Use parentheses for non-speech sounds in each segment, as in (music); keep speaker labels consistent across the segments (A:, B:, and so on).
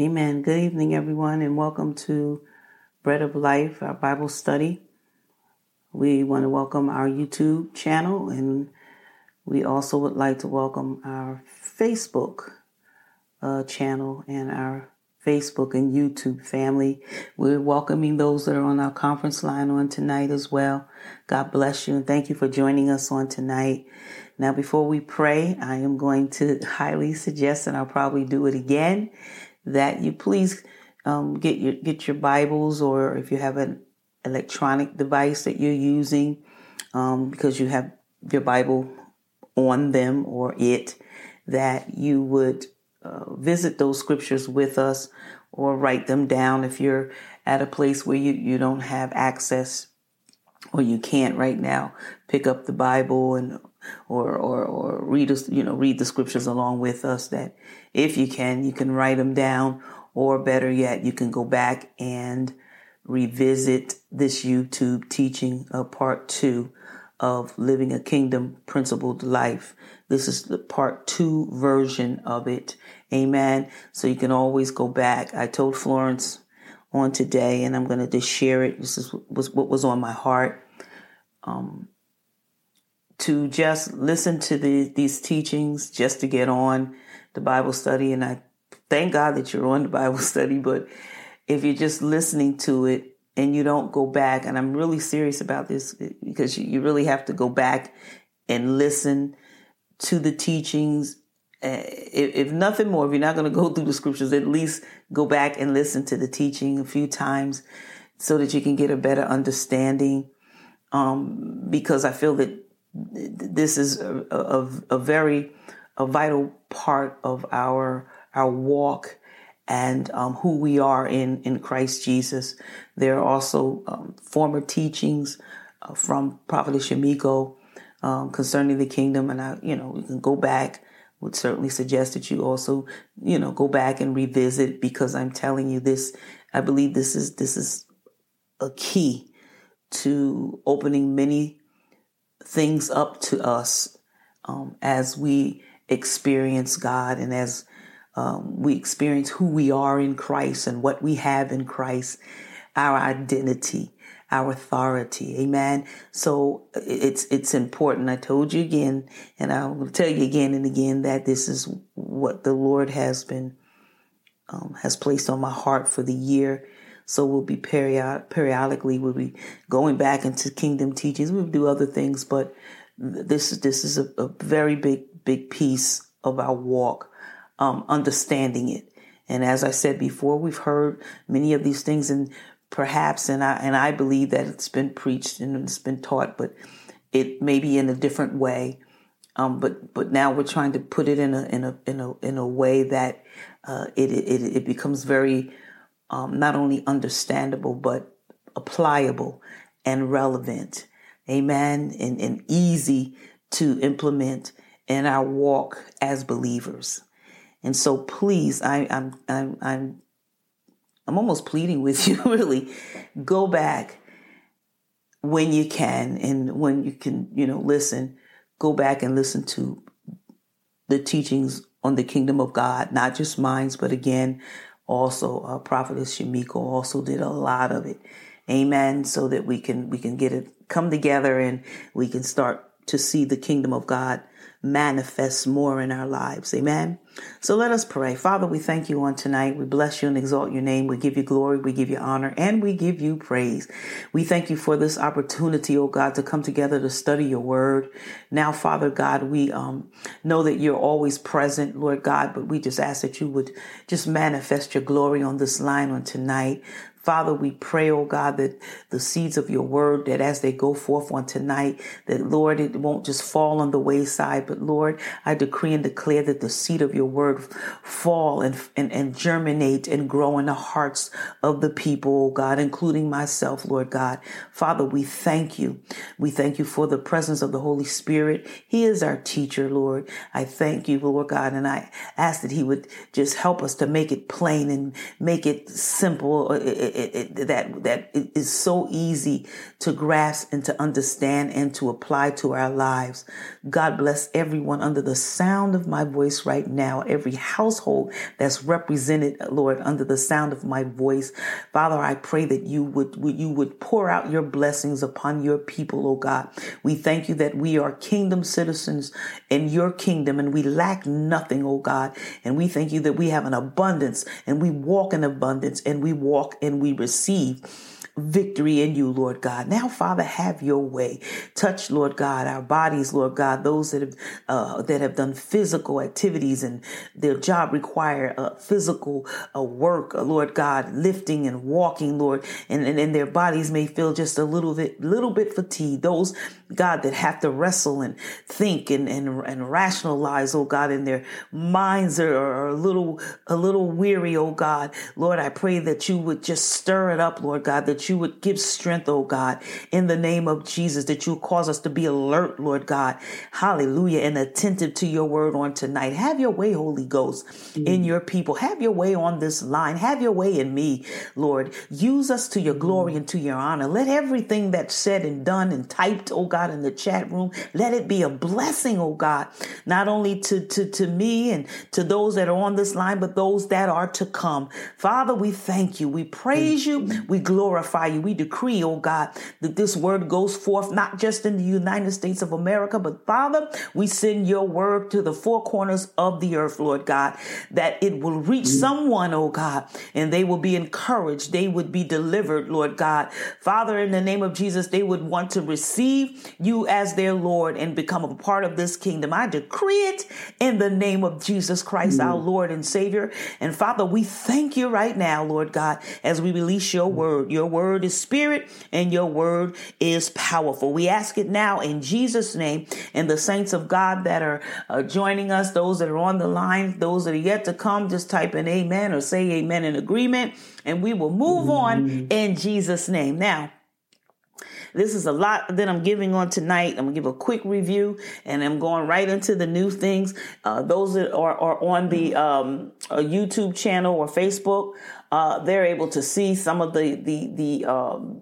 A: Amen. Good evening, everyone, and welcome to Bread of Life, our Bible study. We want to welcome our YouTube channel, and we also would like to welcome our Facebook uh, channel and our Facebook and YouTube family. We're welcoming those that are on our conference line on tonight as well. God bless you and thank you for joining us on tonight. Now, before we pray, I am going to (laughs) highly suggest, and I'll probably do it again, that you please um, get your get your Bibles, or if you have an electronic device that you're using, um, because you have your Bible on them or it, that you would uh, visit those scriptures with us or write them down if you're at a place where you, you don't have access or you can't right now pick up the Bible and or or or read us you know read the scriptures along with us that if you can you can write them down or better yet you can go back and revisit this YouTube teaching of part 2 of living a kingdom principled life. This is the part 2 version of it. Amen. So you can always go back. I told Florence on today and I'm going to just share it. This is what was on my heart. Um, to just listen to the, these teachings, just to get on the Bible study. And I thank God that you're on the (laughs) Bible study, but if you're just listening to it and you don't go back, and I'm really serious about this because you really have to go back and listen to the teachings. Uh, if, if nothing more, if you're not going to go through the scriptures, at least go back and listen to the teaching a few times so that you can get a better understanding. Um, because I feel that this is a, a, a very a vital part of our our walk and um, who we are in in Christ Jesus. There are also um, former teachings uh, from Prophet Shamiko um, concerning the kingdom, and I, you know, you can go back. Would certainly suggest that you also, you know, go back and revisit because I'm telling you this. I believe this is this is a key to opening many things up to us um, as we experience God and as um, we experience who we are in Christ and what we have in Christ, our identity, our authority. Amen. So it's, it's important. I told you again, and I will tell you again and again that this is what the Lord has been, um, has placed on my heart for the year. So we'll be period, periodically, we'll be going back into kingdom teachings. We'll do other things, but this, this is a, a very big, big piece of our walk, um, understanding it. And as I said before, we've heard many of these things and perhaps, and I, and I believe that it's been preached and it's been taught, but it may be in a different way. Um, but but now we're trying to put it in a in a in a in a way that uh, it, it it becomes very um, not only understandable, but applicable and relevant. Amen. And, and easy to implement in our walk as believers. And so please, I, I'm, I'm, I'm, I'm almost pleading with (laughs) you really go back when you can and when you can, you know, listen, go back and listen to the teachings on the kingdom of God, not just mine, but again, also uh, prophetess Shemiko also did a lot of it. Amen. So that we can, we can get it come together and we can start to see the kingdom of God manifest more in our lives. Amen. So let us pray. Father, we thank you on tonight. We bless you and exalt your name. We give you glory. We give you honor and we give you praise. We thank you for this opportunity, oh God, to come together to study your word. Now, Father God, we um, know that you're always present, Lord God, but we just ask that you would just manifest your glory on this line on tonight. Father, we pray, oh God, that the seeds of your word, that as they go forth on tonight, that Lord, it won't just fall on the wayside, but Lord, I decree and declare that the seed of your word fall and, and, and germinate and grow in the hearts of the people, oh God, including myself, Lord God. Father, we thank you. We thank you for the presence of the Holy Spirit. He is our teacher, Lord. I thank you, Lord God, and I ask that he would just help us to make it plain and make it simple it, it, that that it is so easy to grasp and to understand and to apply to our lives. God bless everyone under the sound of my voice right now, every household that's represented, Lord, under the sound of my voice. Father, I pray that you would you would pour out your blessings upon your people, oh God. We thank you that we are kingdom citizens in your kingdom and we lack nothing, oh God. And we thank you that we have an abundance and we walk in abundance and we walk and we receive victory in you, Lord God. Now, Father, have your way. Touch, Lord God, our bodies, Lord God, those that have uh, that have done physical activities and their job require physical work, uh, Lord God, lifting and walking, Lord, and, and, and their bodies may feel just a little bit, little bit fatigued. Those, God, that have to wrestle and think and, and, and rationalize, oh God, and their minds are, are a little, a little weary, oh God. Lord, I pray that you would just stir it up, Lord God, that you would give strength, oh God, in the name of Jesus, that you cause us to be alert, Lord God. Hallelujah. And attentive to your word on tonight. Have your way, Holy Ghost, mm-hmm. in your people. Have your way on this line. Have your way in me, Lord. Use us to your glory and to your honor. Let everything that's said and done and typed, oh God, in the chat room, let it be a blessing, oh God, not only to, to, to me and to those that are on this line, but those that are to come. Father, we thank you. We praise you. We glorify glorify you. We decree, oh God, that this word goes forth not just in the United States of America, but Father, we send your word to the four corners of the earth, Lord God, that it will reach mm. someone, oh God, and they will be encouraged. They would be delivered, Lord God. Father, in the name of Jesus, they would want to receive you as their Lord and become a part of this kingdom. I decree it in the name of Jesus Christ, mm. our Lord and Savior. And Father, we thank you right now, Lord God, as we release your word, your word word is spirit and your word is powerful. We ask it now in Jesus' name. And the saints of God that are uh, joining us, those that are on the line, those that are yet to come, just type in amen or say amen in agreement. And we will move on in Jesus' name. Now, this is a lot that I'm giving on tonight. I'm gonna give a quick review, and I'm going right into the new things. Uh, those that are, are on the um, YouTube channel or Facebook, uh, they're able to see some of the the the um,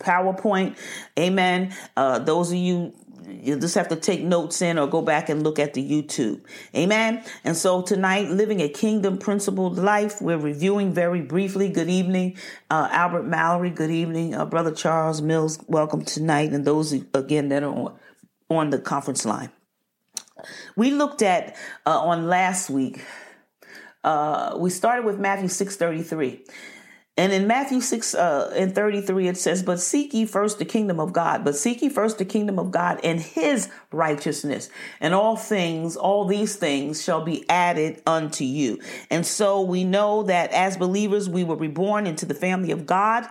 A: PowerPoint. Amen. Uh, those of you you just have to take notes in or go back and look at the YouTube. Amen. And so tonight, living a kingdom principled life, we're reviewing very briefly. Good evening, uh, Albert Mallory. Good evening, uh, Brother Charles Mills. Welcome tonight. And those again that are on, on the conference line. We looked at uh, on last week. Uh, we started with Matthew six thirty three. And in Matthew 6 uh, and 33, it says, But seek ye first the kingdom of God, but seek ye first the kingdom of God and his righteousness. And all things, all these things shall be added unto you. And so we know that as believers, we were reborn into the family of God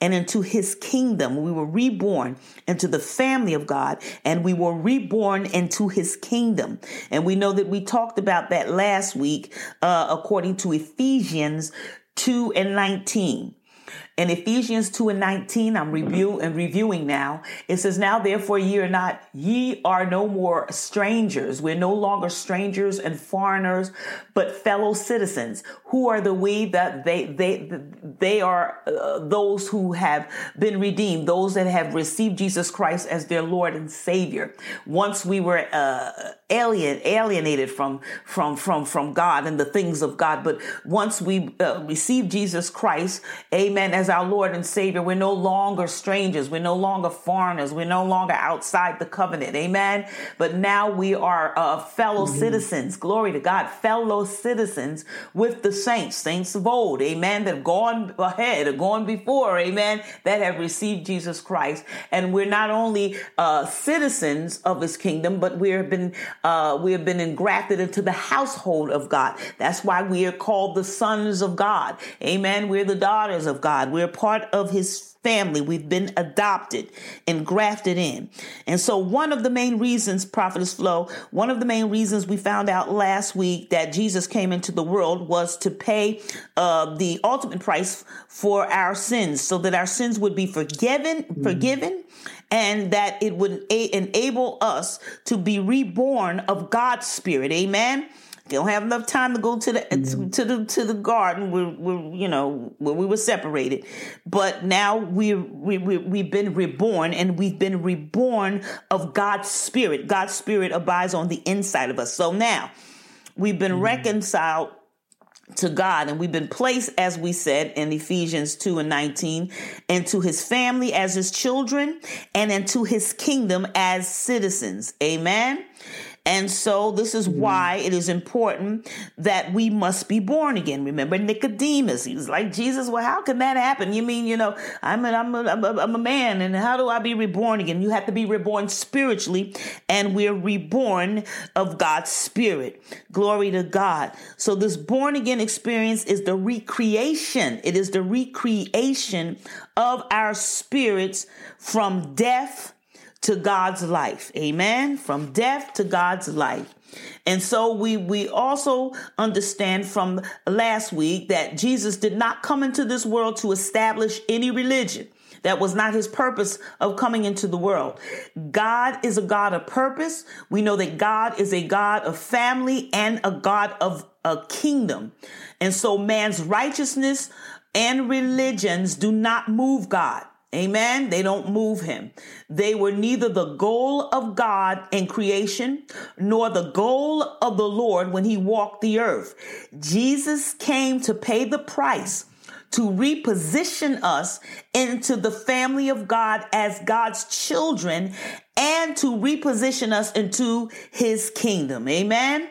A: and into his kingdom. We were reborn into the family of God and we were reborn into his kingdom. And we know that we talked about that last week, uh, according to Ephesians 2 and 19. In Ephesians 2 and 19, I'm review and reviewing now. It says, Now therefore ye are not, ye are no more strangers. We're no longer strangers and foreigners, but fellow citizens. Who are the we that they, they, they are uh, those who have been redeemed, those that have received Jesus Christ as their Lord and Savior. Once we were, uh, alien, alienated from, from, from, from God and the things of God. But once we uh, receive Jesus Christ, amen, as our Lord and Savior. We're no longer strangers. We're no longer foreigners. We're no longer outside the covenant. Amen. But now we are uh, fellow mm-hmm. citizens. Glory to God. Fellow citizens with the saints, saints of old. Amen. That have gone ahead, have gone before. Amen. That have received Jesus Christ. And we're not only uh, citizens of his kingdom, but we have been, uh, we have been engrafted into the household of God. That's why we are called the sons of God. Amen. We're the daughters of God. We're part of his family. We've been adopted and grafted in. And so one of the main reasons, Prophetess Flo, one of the main reasons we found out last week that Jesus came into the world was to pay uh, the ultimate price for our sins so that our sins would be forgiven, mm-hmm. forgiven and that it would a- enable us to be reborn of God's spirit. Amen. Don't have enough time to go to the mm-hmm. to, the to the garden where, where you know where we were separated. But now we we, we we've been reborn, and we've been reborn of God's spirit. God's spirit abides on the inside of us. So now we've been mm-hmm. reconciled to God. And we've been placed, as we said in Ephesians 2 and 19, into his family as his children and into his kingdom as citizens. Amen. And so this is mm-hmm. why it is important that we must be born again. Remember Nicodemus, he was like, Jesus, well, how can that happen? You mean, you know, I'm I'm a, I'm a, I'm a man and how do I be reborn again? You have to be reborn spiritually and we're reborn of God's spirit. Glory to God. So this born again experience is the recreation. It is the recreation of our spirits from death to God's life. Amen. From death to God's life. And so we we also understand from last week that Jesus did not come into this world to establish any religion. That was not his purpose of coming into the world. God is a God of purpose. We know that God is a God of family and a God of a kingdom. And so man's righteousness and religions do not move God. Amen. They don't move him. They were neither the goal of God in creation nor the goal of the Lord when he walked the earth. Jesus came to pay the price to reposition us into the family of God as God's children and to reposition us into his kingdom. Amen.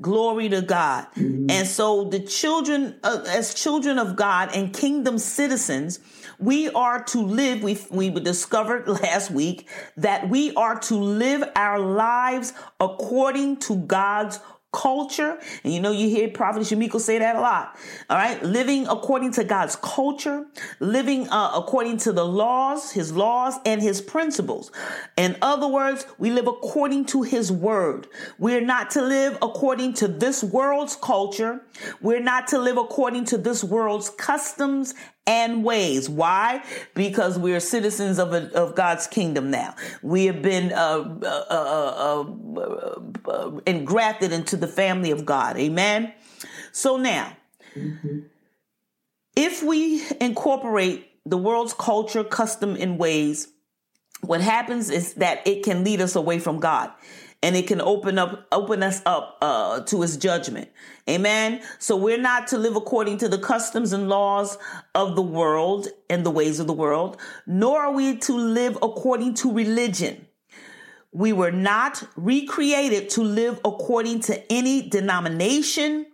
A: Glory to God. Mm-hmm. And so the children, uh, as children of God and kingdom citizens, we are to live, we, we discovered last week that we are to live our lives according to God's culture. And you know, you hear Prophet Shamiko say that a lot. All right. Living according to God's culture, living uh, according to the laws, his laws and his principles. In other words, we live according to his word. We're not to live according to this world's culture. We're not to live according to this world's customs and ways. Why? Because we are citizens of, a, of God's kingdom now. We have been uh, uh, uh, engrafted into the family of God. Amen. So now, mm-hmm. if we incorporate the world's culture, custom, and ways, what happens is that it can lead us away from God and it can open up open us up uh, to his judgment. Amen? So we're not to live according to the customs and laws of the world and the ways of the world nor are we to live according to religion. We were not recreated to live according to any denomination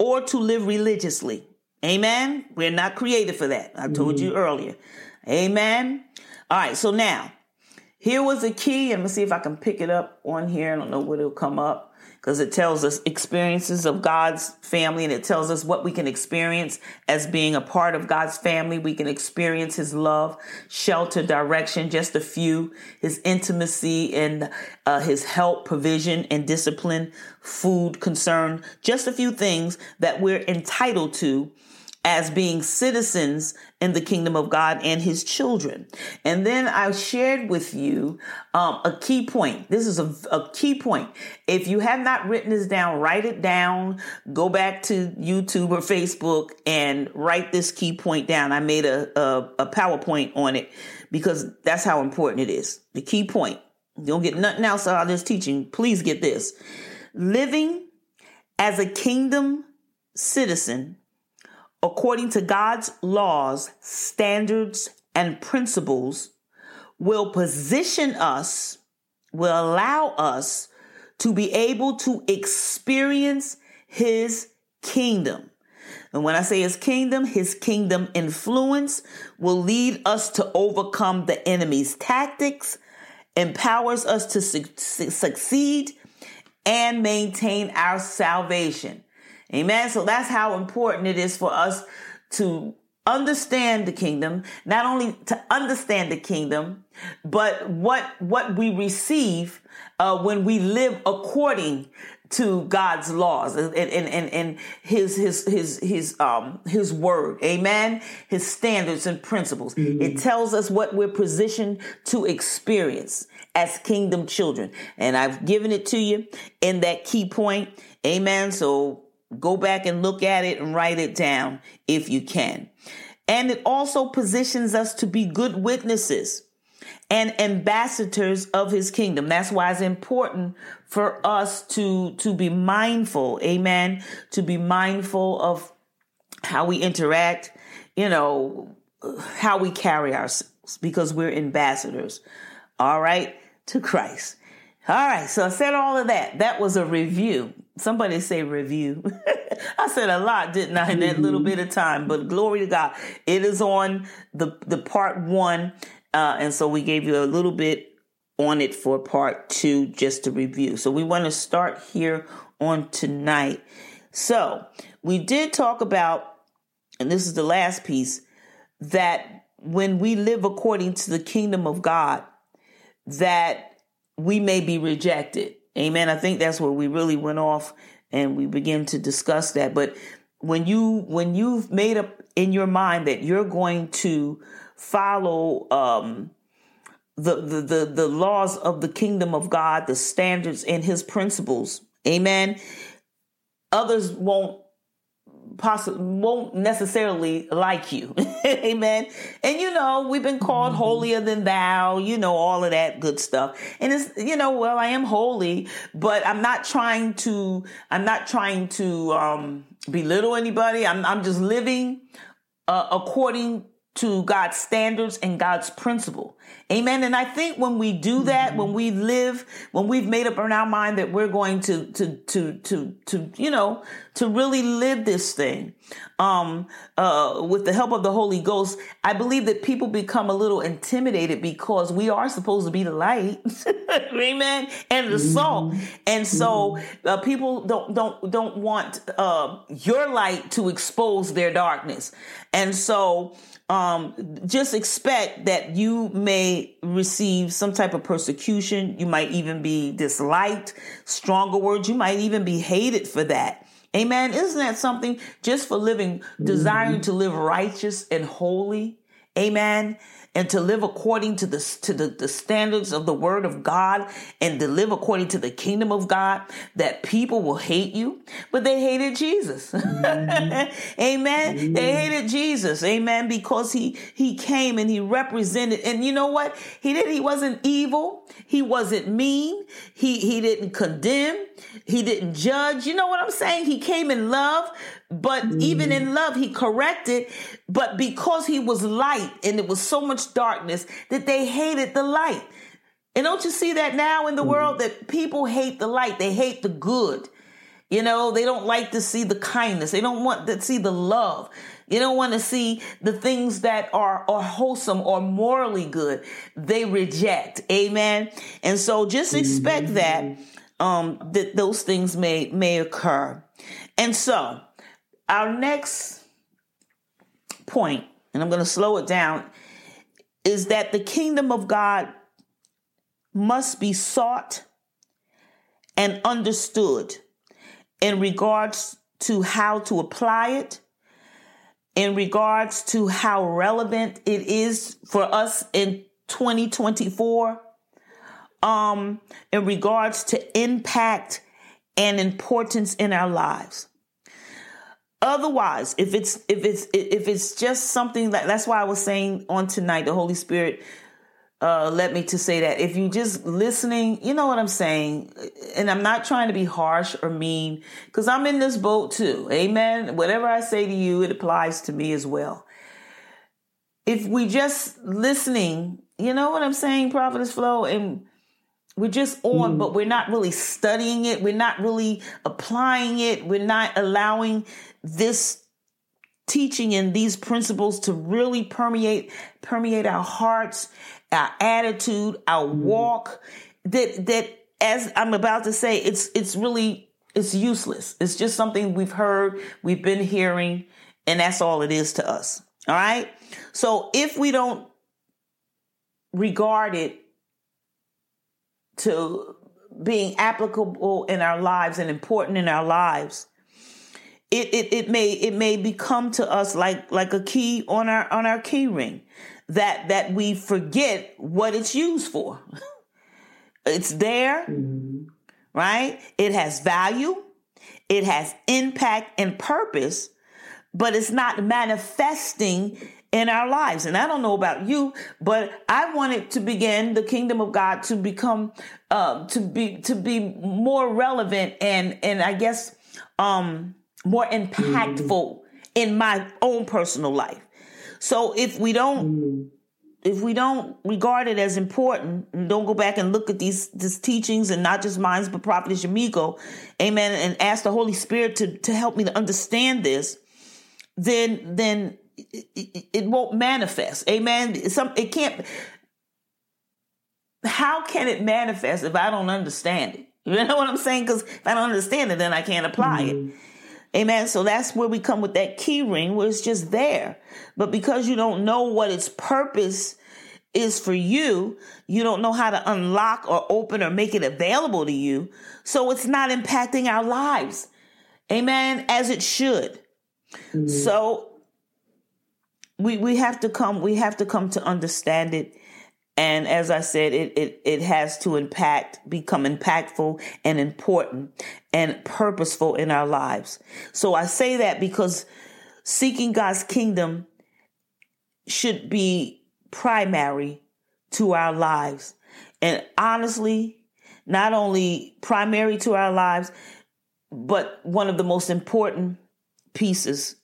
A: or to live religiously. Amen? We're not created for that. I told mm-hmm. you earlier. Amen? All right so now here was a key. I'm gonna see if I can pick it up on here. I don't know what it'll come up because it tells us experiences of God's family and it tells us what we can experience as being a part of God's family. We can experience his love, shelter, direction, just a few, his intimacy and uh, his help, provision and discipline, food, concern, just a few things that we're entitled to as being citizens in the kingdom of God and his children. And then I shared with you um, a key point. This is a, a, key point. If you have not written this down, write it down. Go back to YouTube or Facebook and write this key point down. I made a, a, a PowerPoint on it because that's how important it is. The key point. You don't get nothing else out of this teaching. Please get this. Living as a kingdom citizen according to God's laws, standards, and principles will position us, will allow us to be able to experience his kingdom. And when I say his kingdom, his kingdom influence will lead us to overcome the enemy's tactics, empowers us to su- succeed, and maintain our salvation. Amen. So that's how important it is for us to understand the kingdom, not only to understand the kingdom, but what, what we receive uh, when we live according to God's laws and, and, and, and his, his, his, his, um, his word. Amen. His standards and principles. Mm-hmm. It tells us what we're positioned to experience as kingdom children. And I've given it to you in that key point. Amen. So go back and look at it and write it down if you can. And it also positions us to be good witnesses and ambassadors of his kingdom. That's why it's important for us to, to be mindful. Amen. To be mindful of how we interact, you know, how we carry ourselves because we're ambassadors. All right. To Christ. All right. So I said all of that. That was a review. Somebody say review. (laughs) I said a lot, didn't I, in that little bit of time? But glory to God. It is on the, the part one uh, and so we gave you a little bit on it for part two just to review. So we want to start here on tonight. So we did talk about, and this is the last piece, that when we live according to the kingdom of God, that we may be rejected. Amen. I think that's where we really went off and we begin to discuss that. But when you when you've made up in your mind that you're going to follow um, the, the, the, the laws of the kingdom of God, the standards and his principles. Amen. Others won't possibly won't necessarily like you. (laughs) Amen. And you know, we've been called mm-hmm. holier than thou, you know, all of that good stuff. And it's, you know, well, I am holy, but I'm not trying to, I'm not trying to, um, belittle anybody. I'm, I'm just living, uh, according to God's standards and God's principle. Amen. And I think when we do that, mm-hmm. when we live, when we've made up in our mind that we're going to, to, to, to, to, you know, to really live this thing, um, uh, with the help of the Holy Ghost, I believe that people become a little intimidated because we are supposed to be the light. (laughs) Amen. And the salt. Mm-hmm. And so, uh, people don't, don't, don't want, uh, your light to expose their darkness. And so, um, just expect that you may receive some type of persecution. You might even be disliked, stronger words. You might even be hated for that. Amen. Isn't that something just for living, desiring mm-hmm. to live righteous and holy? Amen and to live according to the to the, the standards of the word of God and to live according to the kingdom of God, that people will hate you, but they hated Jesus. Mm-hmm. (laughs) Amen. Mm-hmm. They hated Jesus. Amen. Because he he came and he represented, and you know what? He did. He wasn't evil. He wasn't mean. He he didn't condemn. He didn't judge. You know what I'm saying? He came in love but mm. even in love, he corrected. But because he was light and it was so much darkness that they hated the light. And don't you see that now in the mm. world that people hate the light? They hate the good. You know, they don't like to see the kindness. They don't want to see the love. You don't want to see the things that are, are wholesome or morally good. They reject. Amen. And so just expect mm-hmm. that um that those things may may occur. And so our next point, and I'm going to slow it down, is that the kingdom of God must be sought and understood in regards to how to apply it, in regards to how relevant it is for us in 2024, um, in regards to impact and importance in our lives. Otherwise, if it's if it's if it's just something that that's why I was saying on tonight, the Holy Spirit uh, led me to say that if you just listening, you know what I'm saying, and I'm not trying to be harsh or mean because I'm in this boat too. Amen. Whatever I say to you, it applies to me as well. If we just listening, you know what I'm saying, Prophetess Flo, and we're just on, mm. but we're not really studying it. We're not really applying it. We're not allowing this teaching and these principles to really permeate permeate our hearts, our attitude, our mm-hmm. walk that that as I'm about to say it's it's really it's useless. It's just something we've heard, we've been hearing and that's all it is to us. All right? So if we don't regard it to being applicable in our lives and important in our lives, it, it, it may it may become to us like like a key on our on our key ring that that we forget what it's used for. (laughs) it's there, mm-hmm. right? It has value, it has impact and purpose, but it's not manifesting in our lives. And I don't know about you, but I wanted to begin the kingdom of God to become uh, to be to be more relevant and and I guess um more impactful mm. in my own personal life. So if we don't mm. if we don't regard it as important and don't go back and look at these these teachings and not just mine but prophet Yamiko, amen, and ask the Holy Spirit to to help me to understand this, then then it, it won't manifest. Amen. Some it can't. How can it manifest if I don't understand it? (laughs) You know what I'm saying? Because if I don't understand it, then I can't apply mm-hmm. it. Amen. So that's where we come with that key ring where it's just there. But because you don't know what its purpose is for you, you don't know how to unlock or open or make it available to you. So it's not impacting our lives. Amen. As it should. Mm-hmm. So we we have to come we have to come to understand it. And as i said it it it has to impact become impactful and important and purposeful in our lives. So i say that because seeking god's kingdom should be primary to our lives. And honestly not only primary to our lives but one of the most important pieces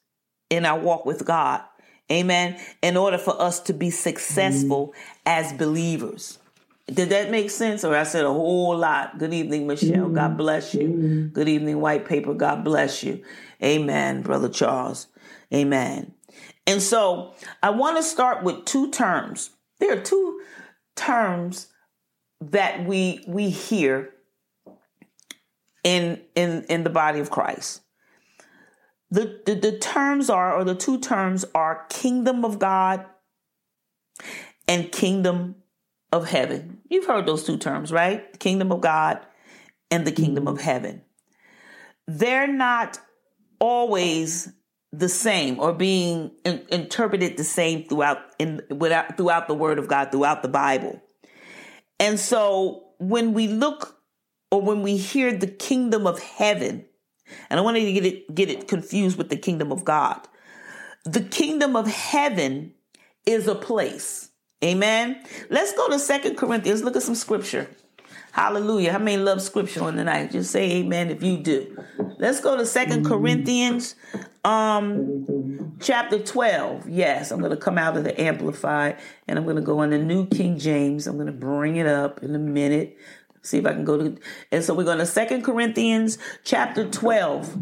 A: in our walk with god Amen. In order for us to be successful mm as believers. Did that make sense? Or I said a whole lot. Good evening, Michelle. mm God bless you. mm Good evening, White Paper. God bless you. Amen, Brother Charles. Amen. And so I want to start with two terms. There are two terms that we we hear in in in the body of Christ. The, the, the terms are, or the two terms are kingdom of God and kingdom of heaven. You've heard those two terms, right? The kingdom of God and the kingdom of heaven. They're not always the same or being in, interpreted the same throughout in without throughout the word of God throughout the Bible. And so when we look or when we hear the kingdom of heaven, and I wanted to get it get it confused with the kingdom of God. The kingdom of heaven is a place. Amen. Let's go to Second Corinthians. Look at some scripture. Hallelujah. How many love scripture on the night? Just say amen if you do. Let's go to Second Corinthians um chapter 12. Yes, I'm going to come out of the amplified and I'm going to go in the New King James. I'm going to bring it up in a minute. See if I can go to, and so we're going to Second Corinthians chapter 12.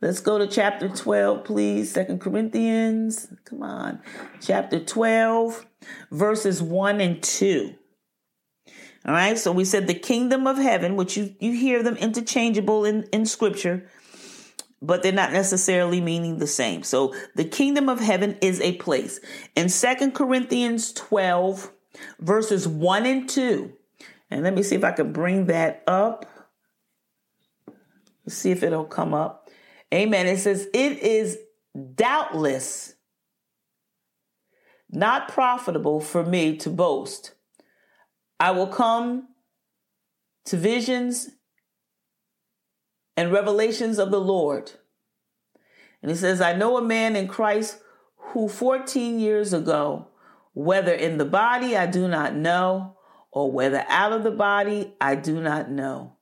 A: Let's go to chapter 12, please. Second Corinthians, come on. Chapter 12, verses 1 and 2. All right, so we said the kingdom of heaven, which you, you hear them interchangeable in, in scripture, but they're not necessarily meaning the same. So the kingdom of heaven is a place. In Second Corinthians 12, verses 1 and 2, and let me see if I can bring that up. Let's see if it'll come up. Amen. It says, It is doubtless not profitable for me to boast. I will come to visions and revelations of the Lord. And he says, I know a man in Christ who 14 years ago, whether in the body I do not know, or whether out of the body, I do not know.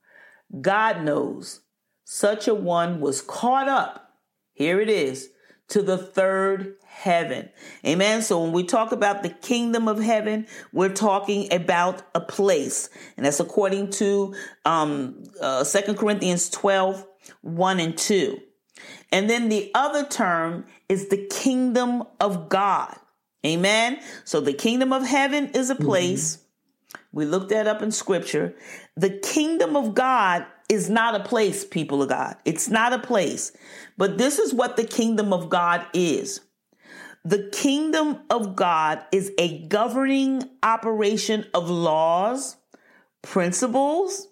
A: God knows. Such a one was caught up, here it is, to the third heaven. Amen. So when we talk about the kingdom of heaven, we're talking about a place. And that's according to um, uh, 2 Corinthians 12, 1 and 2. And then the other term is the kingdom of God. Amen. So the kingdom of heaven is a mm-hmm. place. Mm-hmm. We looked that up in scripture. The kingdom of God is not a place, people of God. It's not a place. But this is what the kingdom of God is. The kingdom of God is a governing operation of laws, principles,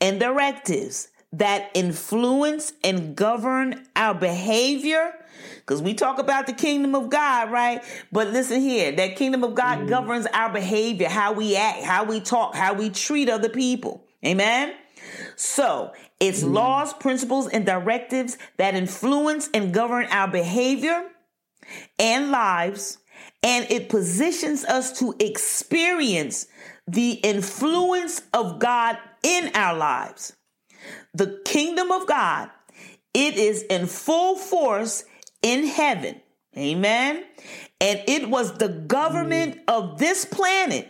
A: and directives that influence and govern our behavior. Because we talk about the kingdom of God, right? But listen here, that kingdom of God mm. governs our behavior, how we act, how we talk, how we treat other people. Amen. So it's mm. laws, principles, and directives that influence and govern our behavior and lives. And it positions us to experience the influence of God in our lives the kingdom of God, it is in full force in heaven. Amen. And it was the government of this planet.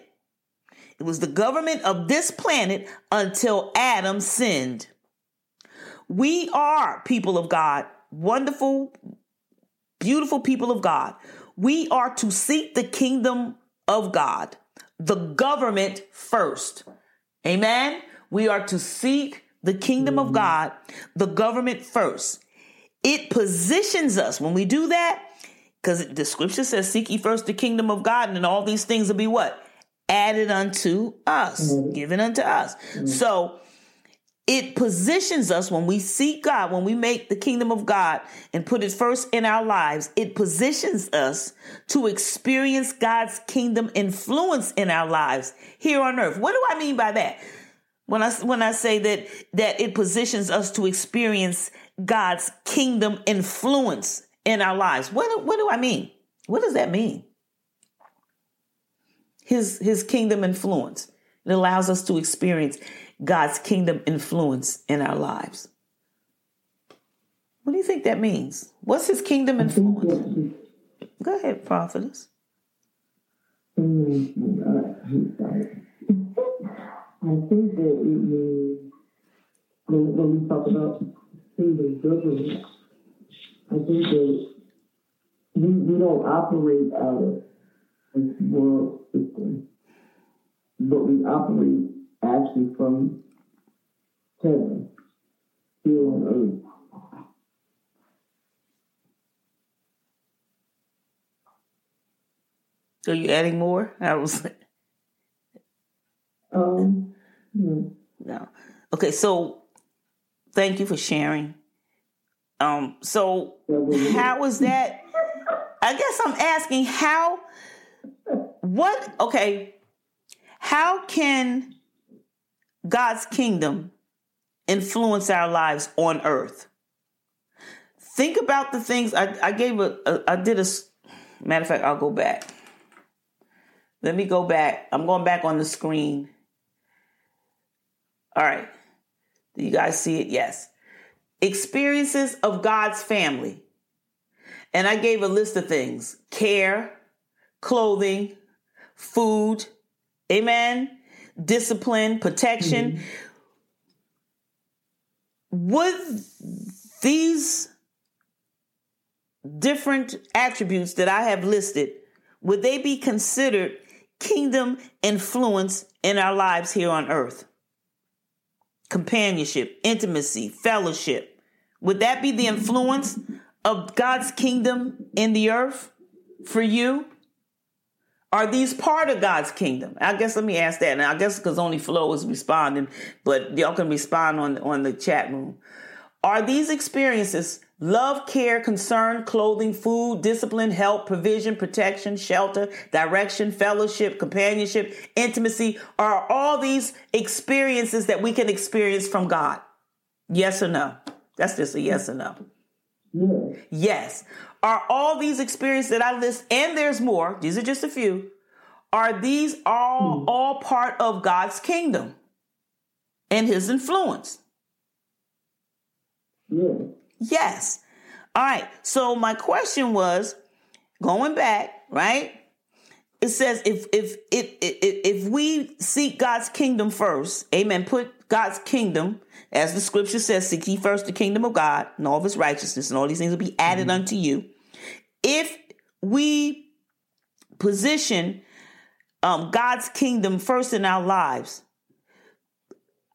A: It was the government of this planet until Adam sinned. We are people of God, wonderful, beautiful people of God. We are to seek the kingdom of God, the government first. Amen. We are to seek the kingdom of mm-hmm. God, the government first. It positions us when we do that, because the scripture says, Seek ye first the kingdom of God, and then all these things will be what? Added unto us, mm-hmm. given unto us. Mm-hmm. So it positions us when we seek God, when we make the kingdom of God and put it first in our lives, it positions us to experience God's kingdom influence in our lives here on earth. What do I mean by that? When I when I say that that it positions us to experience God's kingdom influence in our lives. What what do I mean? What does that mean? His his kingdom influence. It allows us to experience God's kingdom influence in our lives. What do you think that means? What's his kingdom influence? Go ahead, prophetess.
B: Mm-hmm. I think that it means when we talk about kingdom government, I think that we, we don't operate out of this world system, but we operate actually from heaven here on earth.
A: So you adding more? (laughs) I was.
B: Um,
A: Mm. No. Okay, so thank you for sharing. Um, so how is that? I guess I'm asking how what okay, how can God's kingdom influence our lives on earth? Think about the things I, I gave a, a I did a matter of fact, I'll go back. Let me go back. I'm going back on the screen all right. Do you guys see it? Yes. Experiences of God's family. And I gave a list of things care, clothing, food, amen, discipline, protection. Mm-hmm. Would these different attributes that I have listed, would they be considered kingdom influence in our lives here on earth? Companionship, intimacy, fellowship. Would that be the influence of God's kingdom in the earth for you? Are these part of God's kingdom? I guess let me ask that. And I guess because only Flo is responding, but y'all can respond on, on the chat room. Are these experiences Love, care, concern, clothing, food, discipline, help, provision, protection, shelter, direction, fellowship, companionship, intimacy are all these experiences that we can experience from God. Yes or no? That's just a yes or no.
B: Yes.
A: Yes. Are all these experiences that I list, and there's more, these are just a few, are these all, mm. all part of God's kingdom and his influence?
B: Yes.
A: Yes. All right. So my question was going back, right? It says if if if if we seek God's kingdom first, amen, put God's kingdom, as the scripture says, seek ye first the kingdom of God and all of his righteousness, and all these things will be added mm-hmm. unto you. If we position um, God's kingdom first in our lives,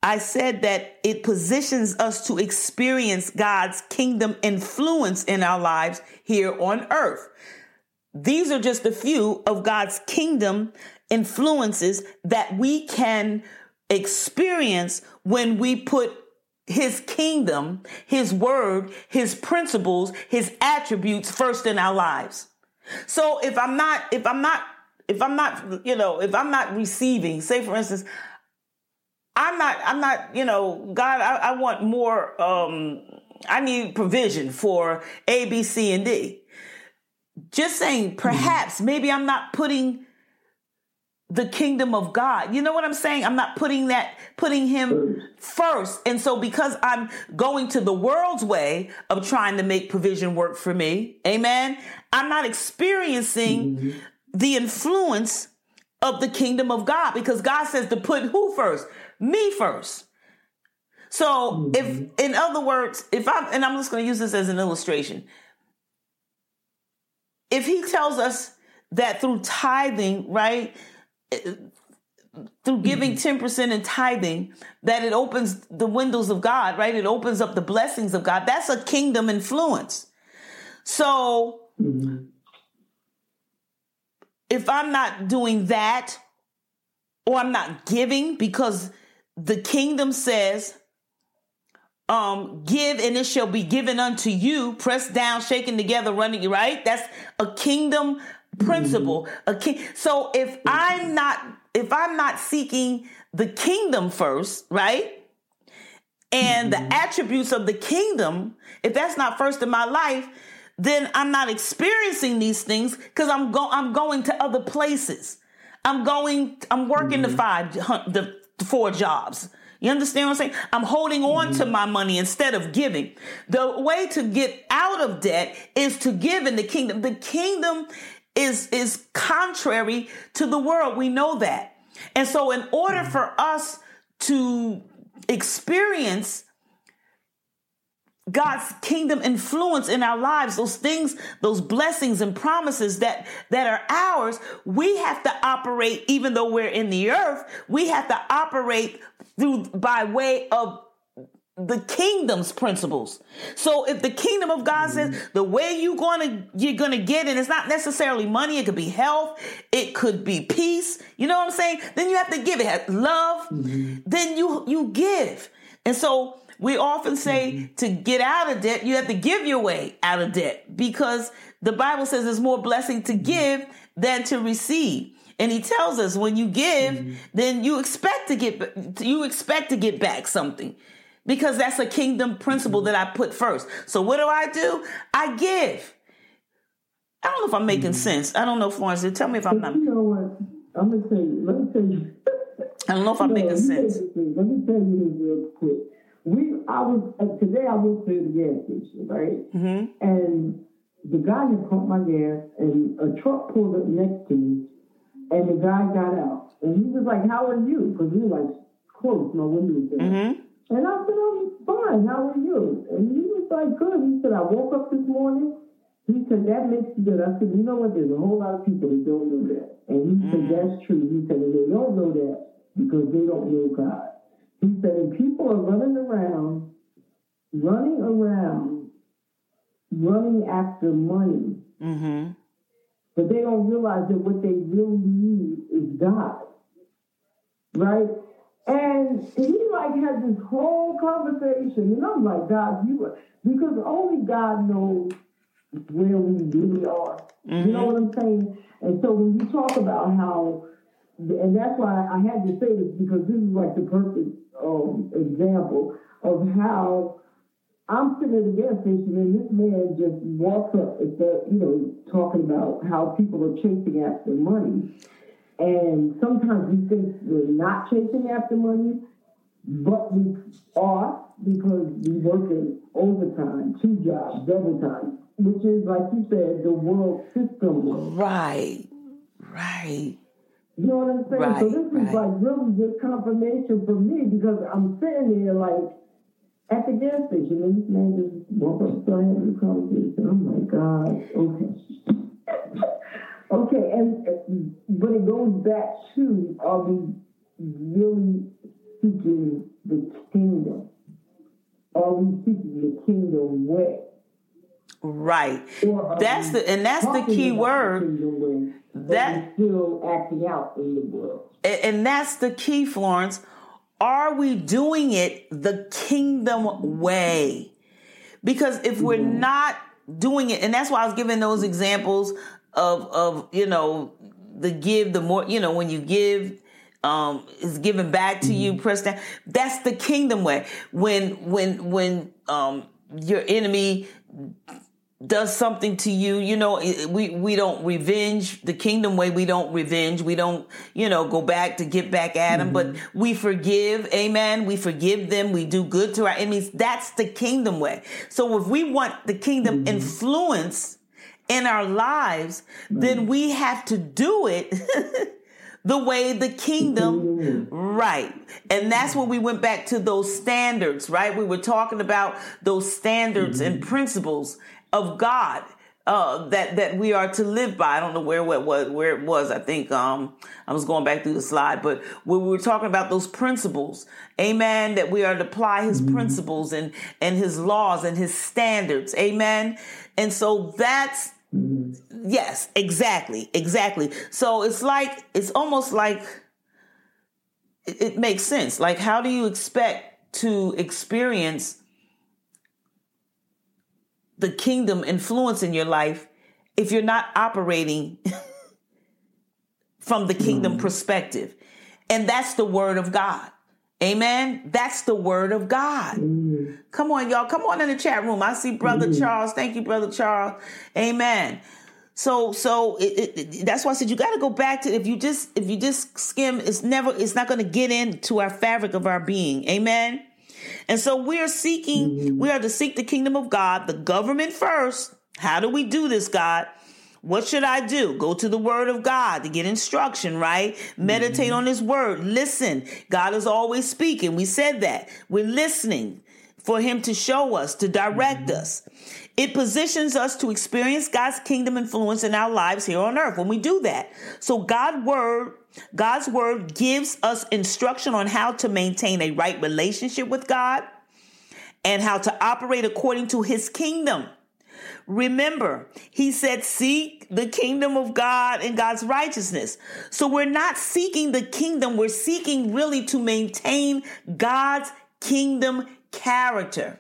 A: I said that it positions us to experience God's kingdom influence in our lives here on earth. These are just a few of God's kingdom influences that we can experience when we put his kingdom, his word, his principles, his attributes first in our lives. So if I'm not, if I'm not, if I'm not, you know, if I'm not receiving, say for instance, I'm not, I'm not, you know, God, I, I want more, um, I need provision for A, B, C, and D. Just saying, perhaps, maybe I'm not putting the kingdom of God. You know what I'm saying? I'm not putting that, putting him first. And so because I'm going to the world's way of trying to make provision work for me, amen, I'm not experiencing mm-hmm. the influence of the kingdom of God because God says to put who first? Me first. So mm-hmm. if, in other words, if I'm, and I'm just going to use this as an illustration. If he tells us that through tithing, right, through giving 10% mm-hmm. tithing that it opens the windows of God, right? It opens up the blessings of God. That's a kingdom influence. So mm-hmm. if I'm not doing that or I'm not giving because the kingdom says, um, give and it shall be given unto you, pressed down, shaken together, running, right? That's a kingdom principle. Mm-hmm. A king. So if I'm not, if I'm not seeking the kingdom first, right? And mm-hmm. the attributes of the kingdom, if that's not first in my life, then I'm not experiencing these things because I'm go I'm going to other places. I'm going, I'm working mm-hmm. the five, the four jobs. You understand what I'm saying? I'm holding on mm-hmm. to my money instead of giving. The way to get out of debt is to give in the kingdom. The kingdom is, is contrary to the world. We know that. And so in order for us to experience God's kingdom influence in our lives, those things, those blessings and promises that, that are ours, we have to operate, even though we're in the earth, we have to operate through by way of the kingdom's principles. So if the kingdom of God says mm-hmm. the way you're gonna you're gonna get it, it's not necessarily money, it could be health, it could be peace. You know what I'm saying? Then you have to give it love. Mm-hmm. Then you you give. And so we often say mm-hmm. to get out of debt, you have to give your way out of debt because the Bible says there's more blessing to mm-hmm. give than to receive. And he tells us when you give, mm-hmm. then you expect to get you expect to get back something because that's a kingdom principle that I put first. So what do I do? I give. I don't know if I'm making mm-hmm. sense. I don't know, Florence. Tell me if I'm not.
B: You know what? I'm gonna tell you. Let me tell you.
A: I don't know if I'm no, making sense.
B: Let me tell you this real quick. We, I was uh, today. I went to the gas station, right? Mm-hmm. And the guy had pumped my gas, and a truck pulled up next to me, and the guy got out, and he was like, "How are you?" Because we were like close. My window was there. Mm-hmm. And I said, I'm fine. How are you? And he was like, good. He said, I woke up this morning. He said, that makes you good. I said, you know what? There's a whole lot of people that don't know that. And he mm. said, that's true. He said, they don't know that because they don't know God. He said, people are running around, running around, running after money. Mm-hmm. But they don't realize that what they really need is God. Right? And he like had this whole conversation, and I'm like, God, you are, because only God knows where we really are. Mm-hmm. You know mm-hmm. what I'm saying? And so when you talk about how, and that's why I had to say this because this is like the perfect um, example of how I'm sitting at the gas station and this man just walks up and said, you know, talking about how people are chasing after money. And sometimes we think we're not chasing after money, but we are because we work in overtime, two jobs, double time, which is, like you said, the world system.
A: Right, right.
B: You know what I'm saying? Right, so this right. is like really good confirmation for me because I'm sitting there like at the gas station and this man just walked up started having a conversation. Oh my God, okay. (laughs) Okay, and uh, but it goes back to are we really seeking the kingdom? Are we seeking the kingdom way?
A: Right. That's the and that's the key word.
B: That still acting out in the world.
A: And, and that's the key, Florence. are we doing it the kingdom way? Because if we're mm-hmm. not doing it, and that's why I was giving those examples of of you know the give the more you know when you give um is given back to you mm-hmm. press down that's the kingdom way when when when um your enemy does something to you, you know, we, we don't revenge the kingdom way. We don't revenge. We don't, you know, go back to get back at them, mm-hmm. but we forgive. Amen. We forgive them. We do good to our enemies. That's the kingdom way. So if we want the kingdom mm-hmm. influence in our lives, mm-hmm. then we have to do it (laughs) the way the kingdom, right. And that's when we went back to those standards, right? We were talking about those standards and mm-hmm. principles of God uh, that that we are to live by. I don't know where it was where it was. I think um, I was going back through the slide, but we were talking about those principles, Amen. That we are to apply His mm-hmm. principles and and His laws and His standards, Amen. And so that's mm-hmm. yes, exactly, exactly. So it's like it's almost like it, it makes sense. Like, how do you expect to experience? The kingdom influence in your life if you're not operating (laughs) from the kingdom mm. perspective. And that's the word of God. Amen. That's the word of God. Mm. Come on, y'all. Come on in the chat room. I see Brother mm. Charles. Thank you, Brother Charles. Amen. So, so it, it, that's why I said you got to go back to if you just if you just skim, it's never it's not going to get into our fabric of our being. Amen. And so we are seeking, mm-hmm. we are to seek the kingdom of God, the government first. How do we do this, God? What should I do? Go to the word of God to get instruction, right? Meditate mm-hmm. on his word. Listen. God is always speaking. We said that. We're listening for him to show us, to direct mm-hmm. us. It positions us to experience God's kingdom influence in our lives here on earth when we do that. So God's word God's word gives us instruction on how to maintain a right relationship with God and how to operate according to his kingdom. Remember, he said, seek the kingdom of God and God's righteousness. So we're not seeking the kingdom, we're seeking really to maintain God's kingdom character.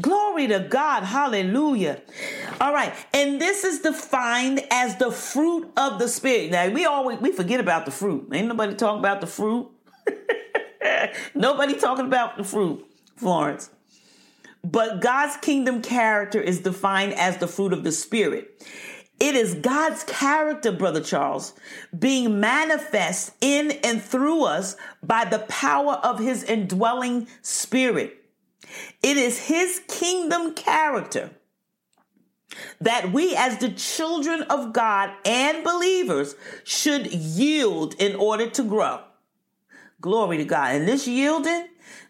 A: Glory to God. Hallelujah. All right. And this is defined as the fruit of the spirit. Now we always we forget about the fruit. Ain't nobody talking about the fruit. (laughs) nobody talking about the fruit, Florence. But God's kingdom character is defined as the fruit of the spirit. It is God's character, Brother Charles, being manifest in and through us by the power of his indwelling spirit. It is his kingdom character that we, as the children of God and believers, should yield in order to grow. Glory to God. And this yielding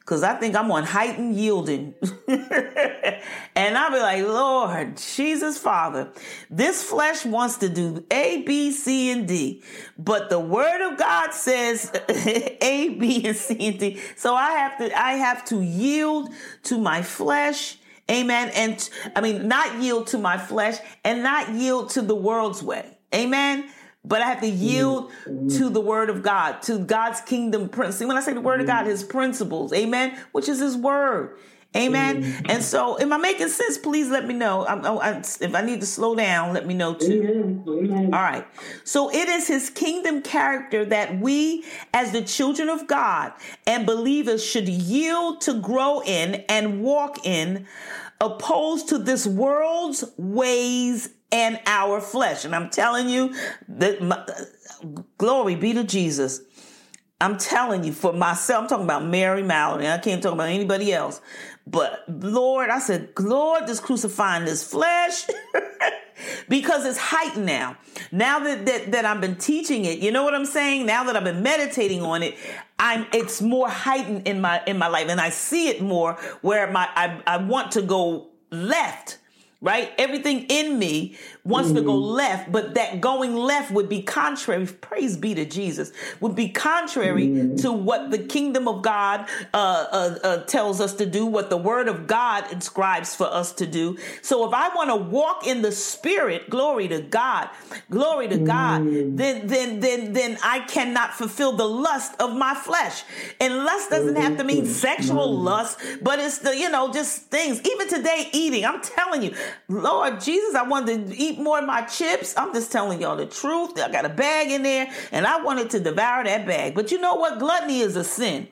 A: because I think I'm on heightened yielding. (laughs) and I'll be like, Lord, Jesus Father, this flesh wants to do A, B, C, and D. But the word of God says (laughs) A, B, and C, and D. So I have to, I have to yield to my flesh. Amen. And I mean, not yield to my flesh and not yield to the world's way. Amen but I have to yield mm-hmm. to the word of God, to God's kingdom principles. When I say the word mm-hmm. of God, his principles, amen, which is his word. Amen. Mm-hmm. And so, am I making sense? Please let me know. I, I, if I need to slow down, let me know too. All right. So, it is his kingdom character that we, as the children of God and believers, should yield to grow in and walk in, opposed to this world's ways and our flesh. And I'm telling you that my, glory be to Jesus. I'm telling you for myself, I'm talking about Mary Mallory. I can't talk about anybody else. But Lord, I said, Lord, just crucifying this flesh (laughs) because it's heightened now. Now that, that, that I've been teaching it, you know what I'm saying? Now that I've been meditating on it, I'm, it's more heightened in my, in my life and I see it more where my, I, I want to go left right? Everything in me wants mm. to go mm. left, but that going left would be contrary, praise be to Jesus, would be contrary mm. to what the kingdom of God uh, uh, uh, tells us to do, what the word of God inscribes for us to do. So if I want to walk in the spirit, glory to God, glory to God, mm. then, then, then, then I cannot fulfill the lust of my flesh. And lust doesn't have to mean sexual lust, but it's the, you know, just things. Even today, eating, I'm telling you, Lord Jesus, I wanted to eat more of my chips. I'm just telling y'all the truth. I got a bag in there and I wanted to devour that bag. But you know what? Gluttony is a sin.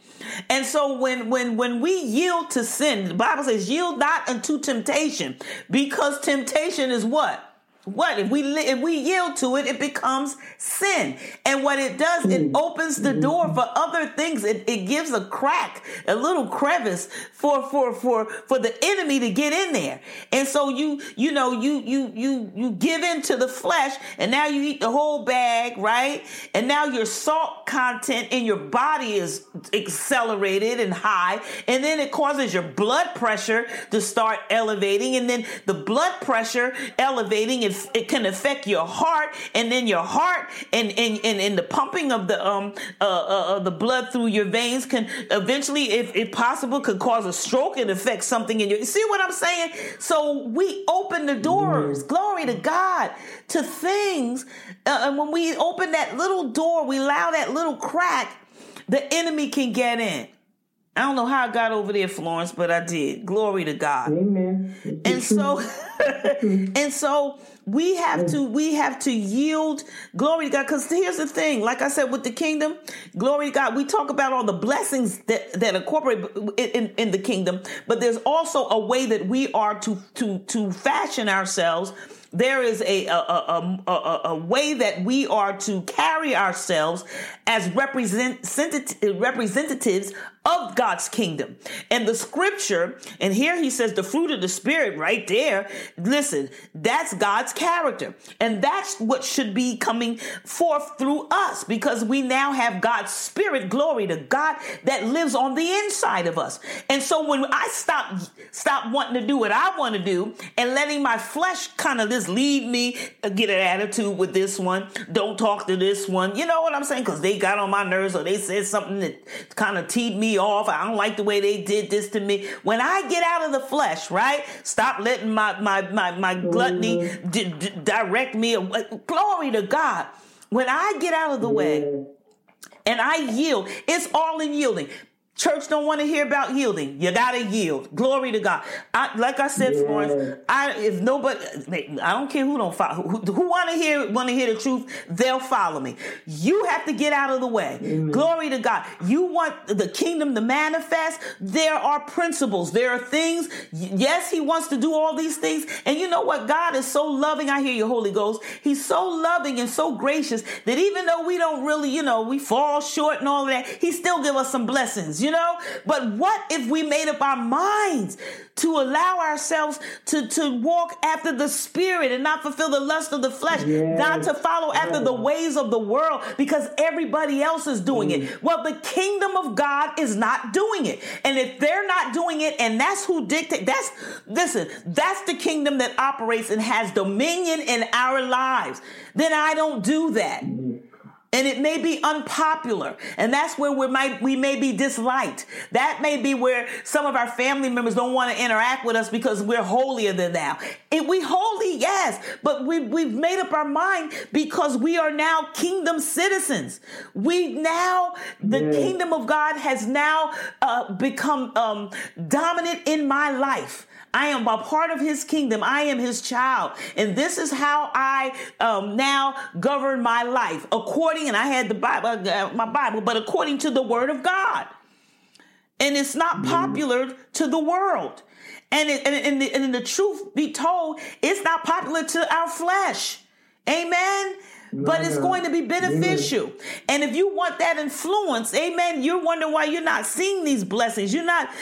A: And so when when when we yield to sin, the Bible says yield not unto temptation because temptation is what? What? If we if we yield to it it becomes sin. And what it does it mm. opens the door for other things. It, it gives a crack a little crevice for for for for the enemy to get in there. And so you you know you you you you give in to the flesh and now you eat the whole bag right? And now your salt content in your body is accelerated and high and then it causes your blood pressure to start elevating and then the blood pressure elevating and it can affect your heart and then your heart and and, and, and the pumping of the um uh, uh, the blood through your veins can eventually if, if possible could cause a stroke and affect something in your see what i'm saying so we open the doors mm-hmm. glory to god to things uh, and when we open that little door we allow that little crack the enemy can get in I don't know how I got over there, Florence, but I did. Glory to God.
B: Amen.
A: And so, (laughs) (laughs) and so we have to we have to yield glory to God. Because here's the thing, like I said, with the kingdom, glory to God. We talk about all the blessings that that incorporate in, in the kingdom, but there's also a way that we are to to to fashion ourselves there is a, a, a, a, a way that we are to carry ourselves as represent, representatives of God's kingdom. And the scripture, and here he says the fruit of the spirit right there. Listen, that's God's character. And that's what should be coming forth through us because we now have God's spirit, glory to God, that lives on the inside of us. And so when I stop, stop wanting to do what I want to do and letting my flesh kind of just lead me, uh, get an attitude with this one, don't talk to this one. You know what I'm saying? Because they got on my nerves or they said something that kind of teed me off. I don't like the way they did this to me. When I get out of the flesh, right? Stop letting my my my, my gluttony mm-hmm. d- d- direct me. Glory to God. When I get out of the way and I yield, it's all in yielding. Church don't want to hear about yielding. You gotta yield. Glory to God. I, like I said, yeah. Florence, I if nobody, I don't care who don't follow. Who, who want to hear want to hear the truth, they'll follow me. You have to get out of the way. Amen. Glory to God. You want the kingdom to manifest. There are principles. There are things. Yes, He wants to do all these things. And you know what? God is so loving. I hear you, Holy Ghost. He's so loving and so gracious that even though we don't really, you know, we fall short and all that, He still give us some blessings you know? But what if we made up our minds to allow ourselves to, to walk after the spirit and not fulfill the lust of the flesh, yes. not to follow after the ways of the world because everybody else is doing mm. it. Well, the kingdom of God is not doing it. And if they're not doing it, and that's who dictate, that's, listen, that's the kingdom that operates and has dominion in our lives, then I don't do that. Mm and it may be unpopular. And that's where we might we may be disliked. That may be where some of our family members don't want to interact with us because we're holier than thou. It, we holy yes but we, we've made up our mind because we are now kingdom citizens. We now the yeah. kingdom of god has now uh, become um, dominant in my life I am a part of his kingdom. I am his child. And this is how I um, now govern my life according, and I had the Bible, uh, my Bible, but according to the word of God. And it's not mm-hmm. popular to the world. And, it, and, and, the, and the truth be told, it's not popular to our flesh. Amen but it's going to be beneficial. And if you want that influence, amen, you're wondering why you're not seeing these blessings. You're not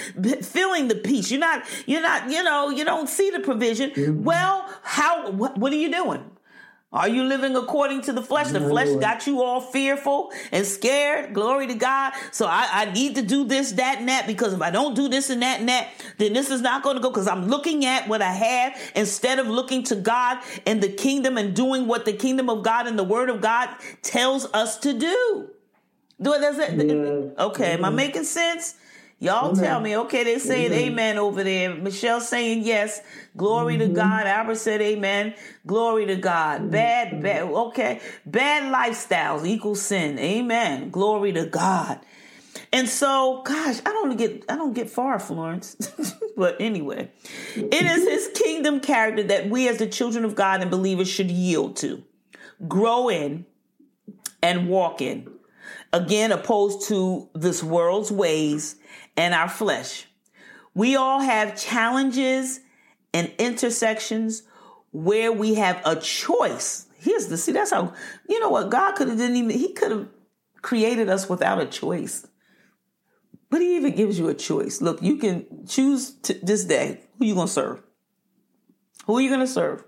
A: feeling the peace. You're not, you're not, you know, you don't see the provision. Well, how, what, what are you doing? Are you living according to the flesh? The flesh got you all fearful and scared. Glory to God. So I, I, need to do this, that, and that because if I don't do this and that and that, then this is not going to go because I'm looking at what I have instead of looking to God and the kingdom and doing what the kingdom of God and the word of God tells us to do. Do it, does it? Yeah. Okay. Am I making sense? Y'all amen. tell me, okay, they saying amen. amen over there. Michelle saying yes. Glory mm-hmm. to God. Albert said amen. Glory to God. Mm-hmm. Bad, bad, okay. Bad lifestyles equal sin. Amen. Glory to God. And so, gosh, I don't get I don't get far, Florence. (laughs) but anyway, it is his kingdom character that we as the children of God and believers should yield to, grow in, and walk in. Again, opposed to this world's ways and our flesh. We all have challenges and intersections where we have a choice. Here's the see, that's how you know what God could have didn't even he could have created us without a choice. But he even gives you a choice. Look, you can choose to, this day who you gonna serve. Who are you gonna serve?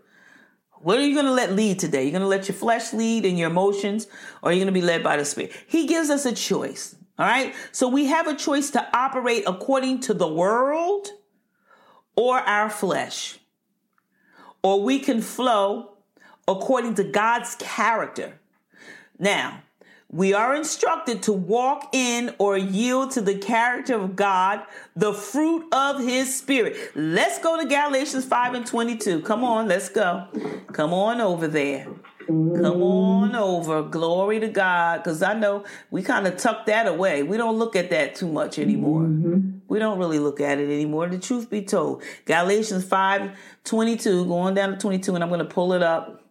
A: What are you going to let lead today? You're going to let your flesh lead and your emotions, or are you going to be led by the Spirit? He gives us a choice. All right. So we have a choice to operate according to the world or our flesh. Or we can flow according to God's character. Now, we are instructed to walk in or yield to the character of God, the fruit of his spirit. Let's go to Galatians 5 and 22. Come on, let's go. Come on over there. Come on over. Glory to God. Because I know we kind of tuck that away. We don't look at that too much anymore. Mm-hmm. We don't really look at it anymore. The truth be told. Galatians 5 22, going down to 22, and I'm going to pull it up.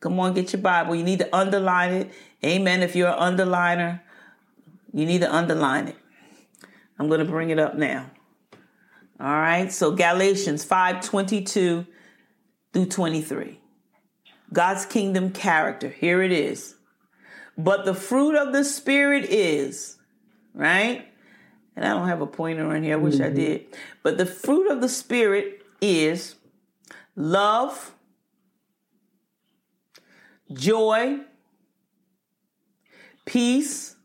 A: Come on, get your Bible. You need to underline it. Amen. If you're an underliner, you need to underline it. I'm going to bring it up now. All right. So Galatians 5 22 through 23. God's kingdom character. Here it is. But the fruit of the Spirit is, right? And I don't have a pointer in here. I wish mm-hmm. I did. But the fruit of the Spirit is love, joy, peace,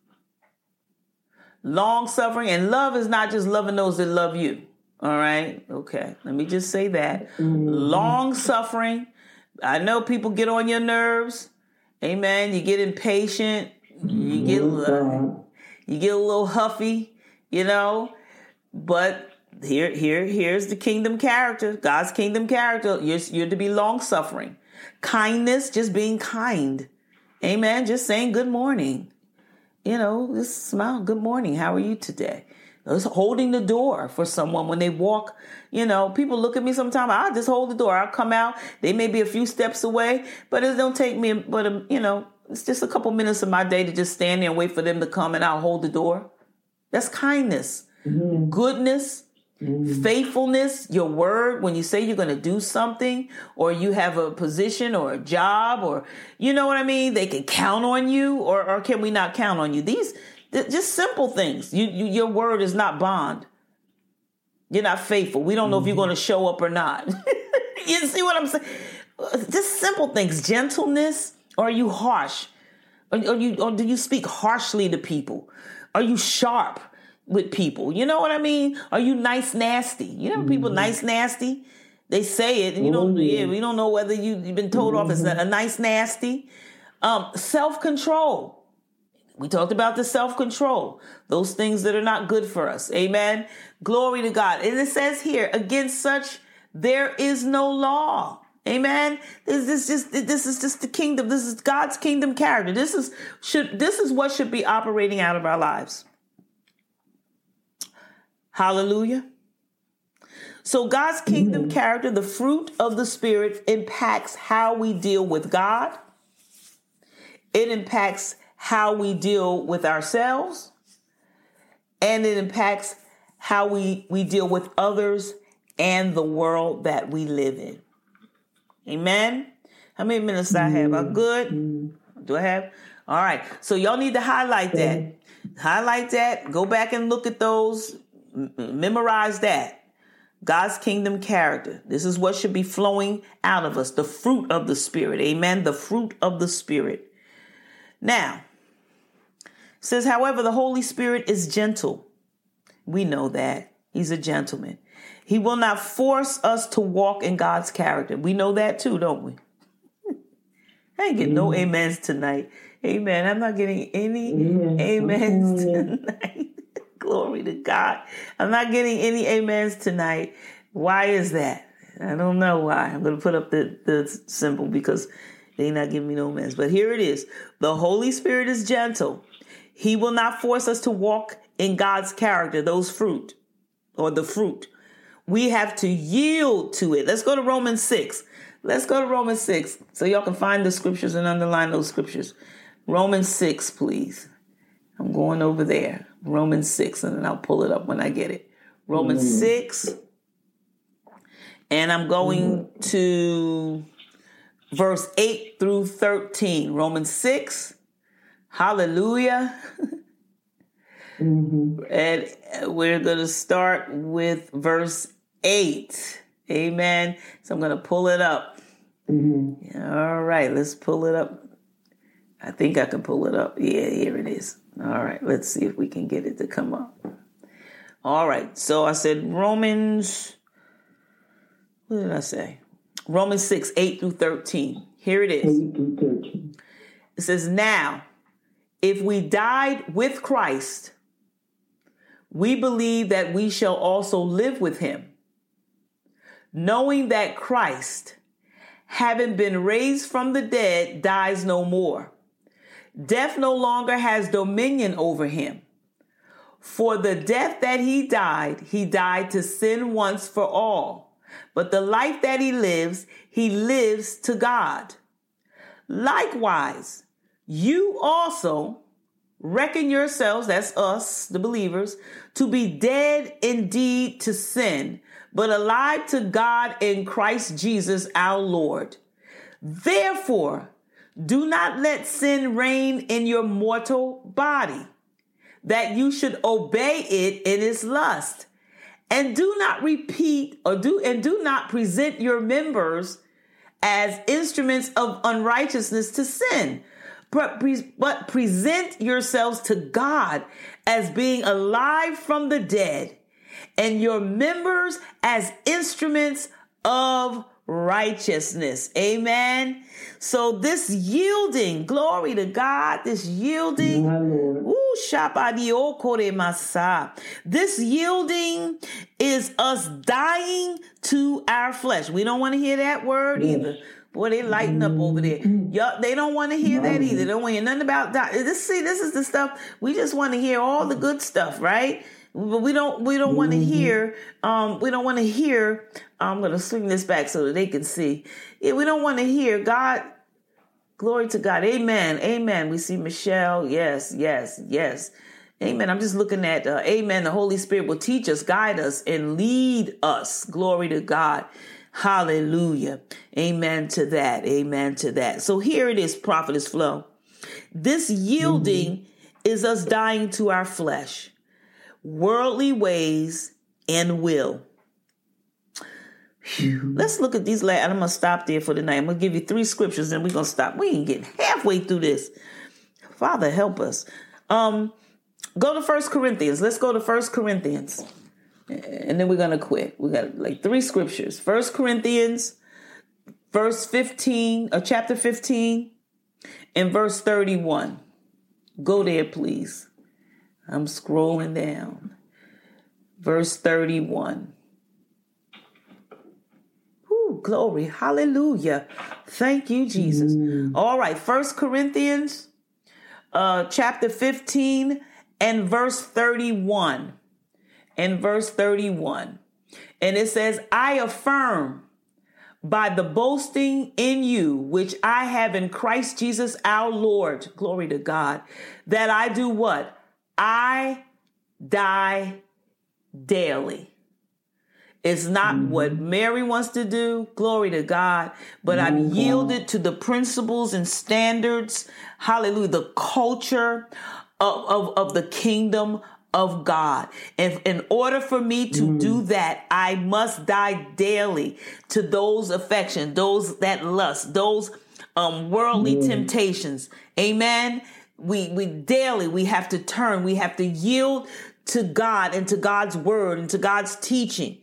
A: long suffering. And love is not just loving those that love you. All right. Okay. Let me just say that. Mm-hmm. Long suffering, I know people get on your nerves. Amen. You get impatient. You get uh, you get a little huffy, you know. But here, here, here's the kingdom character, God's kingdom character. You're, you're to be long suffering, kindness, just being kind. Amen. Just saying good morning. You know, just smile. Good morning. How are you today? Holding the door for someone when they walk. You know, people look at me sometimes. I just hold the door. I'll come out. They may be a few steps away, but it don't take me. But um, you know, it's just a couple minutes of my day to just stand there and wait for them to come, and I'll hold the door. That's kindness, mm-hmm. goodness. Mm-hmm. Faithfulness, your word, when you say you're going to do something or you have a position or a job or you know what I mean? They can count on you or, or can we not count on you? These, just simple things. You, you, your word is not bond. You're not faithful. We don't know mm-hmm. if you're going to show up or not. (laughs) you see what I'm saying? Just simple things. Gentleness. Or are you harsh? Or, or you or do you speak harshly to people? Are you sharp with people? You know what I mean? Are you nice nasty? You know mm-hmm. people nice nasty? They say it, and you don't. Yeah, we don't know whether you, have been told mm-hmm. off as a, a nice nasty. Um, self control. We talked about the self control, those things that are not good for us. Amen. Glory to God. And it says here, against such there is no law. Amen. This is just this is just the kingdom. This is God's kingdom character. This is should this is what should be operating out of our lives. Hallelujah. So God's kingdom character, the fruit of the spirit impacts how we deal with God. It impacts how we deal with ourselves and it impacts how we, we deal with others and the world that we live in. Amen. How many minutes do I have? I'm mm-hmm. good. Do I have? All right. So y'all need to highlight that. Highlight that. Go back and look at those. memorize that. God's kingdom character. This is what should be flowing out of us the fruit of the Spirit. Amen. The fruit of the Spirit. Now, says, however, the Holy Spirit is gentle. We know that. He's a gentleman. He will not force us to walk in God's character. We know that too, don't we? (laughs) I ain't getting no mm-hmm. amens tonight. Amen. I'm not getting any amens mm-hmm. (laughs) tonight. (laughs) Glory to God. I'm not getting any amens tonight. Why is that? I don't know why. I'm going to put up the, the symbol because they not giving me no amens. But here it is. The Holy Spirit is gentle. He will not force us to walk in God's character, those fruit or the fruit. We have to yield to it. Let's go to Romans 6. Let's go to Romans 6 so y'all can find the scriptures and underline those scriptures. Romans 6, please. I'm going over there. Romans 6, and then I'll pull it up when I get it. Romans mm. 6. And I'm going mm. to verse 8 through 13. Romans 6. Hallelujah. Mm-hmm. And we're going to start with verse 8. Amen. So I'm going to pull it up. Mm-hmm. All right, let's pull it up. I think I can pull it up. Yeah, here it is. All right, let's see if we can get it to come up. All right, so I said Romans, what did I say? Romans 6, 8 through 13. Here it is. 8 through 13. It says, Now, if we died with Christ, we believe that we shall also live with him, knowing that Christ, having been raised from the dead, dies no more. Death no longer has dominion over him. For the death that he died, he died to sin once for all. But the life that he lives, he lives to God. Likewise, you also reckon yourselves, that's us, the believers, to be dead indeed to sin, but alive to God in Christ Jesus our Lord. Therefore, do not let sin reign in your mortal body, that you should obey it in its lust. And do not repeat or do and do not present your members as instruments of unrighteousness to sin, but, but present yourselves to God as being alive from the dead, and your members as instruments of righteousness. Amen. So this yielding, glory to God, this yielding, this yielding is us dying to our flesh. We don't want to hear that word either. Boy, they lighten up over there. Mm-hmm. Yup, they don't want to hear that either. They don't want to hear nothing about that. This see, this is the stuff we just want to hear all the good stuff, right? But we don't we don't want to mm-hmm. hear um we don't want to hear I'm gonna swing this back so that they can see. Yeah, we don't want to hear God glory to God. Amen. Amen. We see Michelle. Yes, yes, yes. Amen. I'm just looking at uh, Amen. The Holy Spirit will teach us, guide us, and lead us. Glory to God. Hallelujah. Amen to that. Amen to that. So here it is, prophetess Flo. This yielding mm-hmm. is us dying to our flesh, worldly ways, and will. Let's look at these last. I'm gonna stop there for the night. I'm gonna give you three scriptures, and we're gonna stop. We ain't getting halfway through this. Father, help us. Um, go to First Corinthians. Let's go to First Corinthians and then we're gonna quit. We got like three scriptures. First Corinthians, verse 15, or chapter 15, and verse 31. Go there, please. I'm scrolling down. Verse 31. Glory. Hallelujah. Thank you, Jesus. Mm. All right, First Corinthians uh chapter 15 and verse 31 And verse 31. And it says, I affirm by the boasting in you, which I have in Christ Jesus our Lord, glory to God, that I do what? I die daily. It's not mm-hmm. what Mary wants to do, glory to God, but. I've yielded to the principles and standards, hallelujah, the culture of, of, of the kingdom of God. If in order for me to mm. do that, I must die daily to those affections, those that lust, those um, worldly mm. temptations. Amen. We we daily we have to turn, we have to yield to God and to God's word and to God's teaching.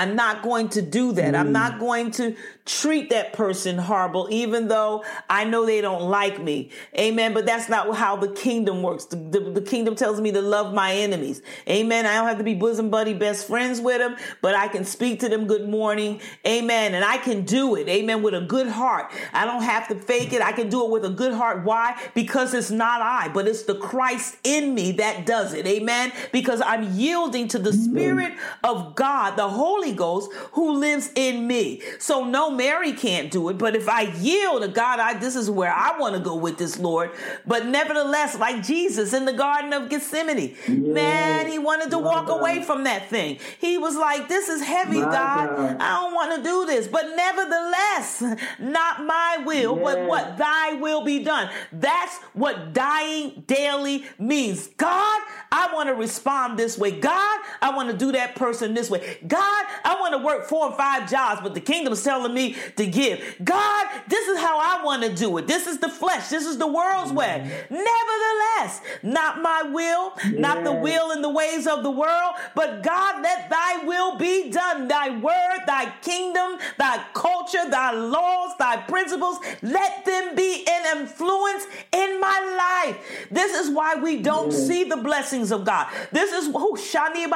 A: I'm not going to do that. Mm. I'm not going to treat that person horrible, even though I know they don't like me. Amen. But that's not how the kingdom works. The, the, the, kingdom tells me to love my enemies. Amen. I don't have to be bosom buddy best friends with them, but I can speak to them good morning. Amen. And I can do it. Amen. With a good heart. I don't have to fake it. I can do it with a good heart. Why? Because it's not I, but it's the Christ in me that does it. Amen. Because I'm yielding to the Spirit of God, the Holy Ghost who lives in me. So no Mary can't do it, but if I yield to God, I this is where I want to go with this, Lord. But nevertheless, like Jesus in the Garden of Gethsemane, yes. man, he wanted to My walk God. away from that thing. He was like, This is heavy, God. God. I don't want to do this. But nevertheless, not my will, yes. but what thy will be done. That's what dying daily means. God, I want to respond this way. God, I want to do that person this way. God, I want to work four or five jobs, but the kingdom's telling me to give. God, this is how I want to do it. This is the flesh. This is the world's way. Nevertheless, not my will, not the will and the ways of the world, but God, let thy will be done. Thy word, thy kingdom, thy culture, thy laws, thy principles, let them be an influence in my life. This is why we don't see the blessings of God. This is who Shani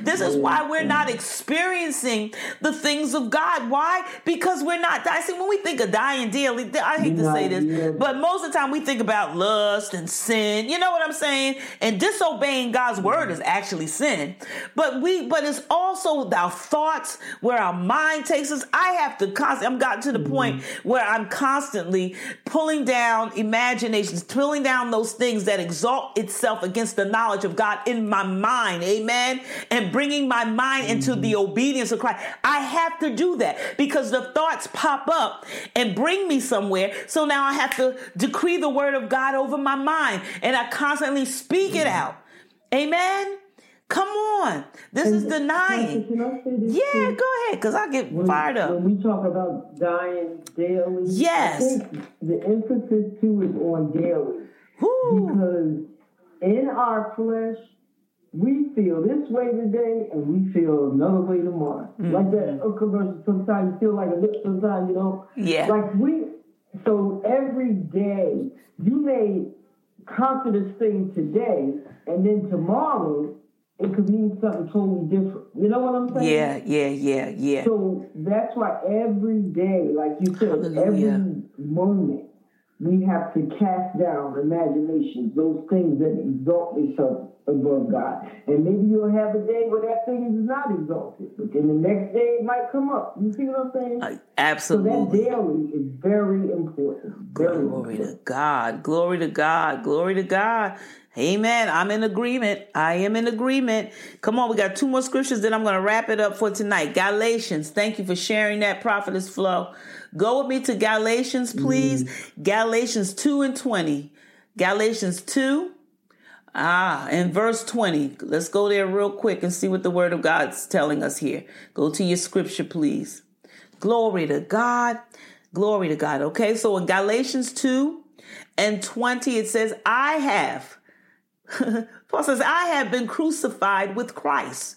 A: This is why we're not experiencing the things of God. Why? Because we're not. I see when we think of dying daily. I hate to say this, but most of the time we think about lust and sin. You know what I'm saying? And disobeying God's word is actually sin. But we, but it's also our thoughts where our mind takes us. I have to constantly. I'm gotten to the mm-hmm. point where I'm constantly pulling down imaginations, pulling down those things that exalt itself against the knowledge of God in my mind. Amen. And bringing my mind into the mm-hmm. obedience of Christ. I have to do that because the thoughts pop up and bring me somewhere. So now I have to decree the word of God over my mind and I constantly speak it out. Amen. Come on. This and is denying. Yeah, go ahead, because I get
B: when,
A: fired up.
B: When we talk about dying daily,
A: yes.
B: the emphasis too is on daily. Because in our flesh, we feel this way today and we feel another way tomorrow. Mm-hmm. Like that uh, commercial, sometimes you feel like a lip, sometimes you don't.
A: Yeah.
B: Like we, so every day you may conquer this thing today and then tomorrow it could mean something totally different. You know what I'm saying?
A: Yeah, yeah, yeah, yeah.
B: So that's why every day, like you said, Hallelujah. every moment we have to cast down imaginations, those things that exalt themselves above God. And maybe you'll have a day where that thing is not exalted, but then the next day it might come up. You see what I'm saying? Uh,
A: absolutely.
B: So that daily is very important. Very
A: Glory important. to God. Glory to God. Glory to God. Amen. I'm in agreement. I am in agreement. Come on, we got two more scriptures, then I'm going to wrap it up for tonight. Galatians. Thank you for sharing that, Prophetess Flo. Go with me to Galatians, please. Mm. Galatians 2 and 20. Galatians 2. Ah, in verse 20. Let's go there real quick and see what the word of God's telling us here. Go to your scripture, please. Glory to God. Glory to God. Okay, so in Galatians 2 and 20, it says, I have. (laughs) Paul says, I have been crucified with Christ.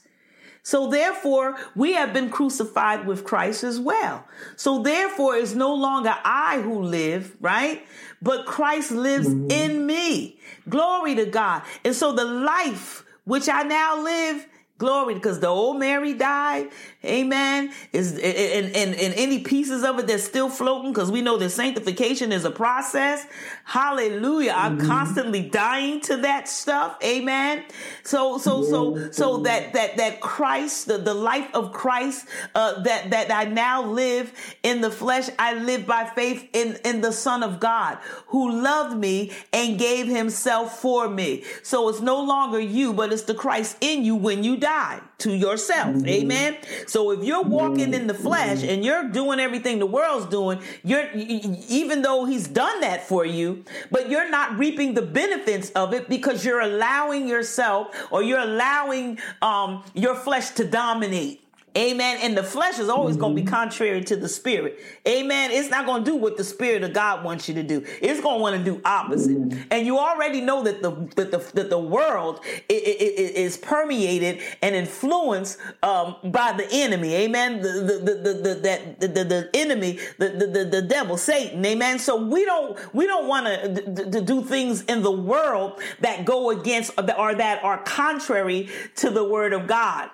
A: So therefore, we have been crucified with Christ as well. So therefore, it's no longer I who live, right? But Christ lives mm-hmm. in me. Glory to God. And so the life which I now live Glory, because the old Mary died. Amen. Is and, and, and any pieces of it that's still floating, because we know that sanctification is a process. Hallelujah. I'm mm-hmm. constantly dying to that stuff. Amen. So so so so that that that Christ, the, the life of Christ, uh, that that I now live in the flesh, I live by faith in in the Son of God who loved me and gave Himself for me. So it's no longer you, but it's the Christ in you when you die to yourself. Mm-hmm. Amen. So if you're walking mm-hmm. in the flesh and you're doing everything the world's doing, you're even though he's done that for you, but you're not reaping the benefits of it because you're allowing yourself or you're allowing um, your flesh to dominate. Amen. And the flesh is always mm-hmm. going to be contrary to the spirit. Amen. It's not going to do what the spirit of God wants you to do. It's going to want to do opposite. Mm-hmm. And you already know that the that the that the world is permeated and influenced um, by the enemy. Amen. The the the, the, that the, the, the enemy, the, the the devil, Satan. Amen. So we don't we don't want to to do things in the world that go against or that are contrary to the word of God.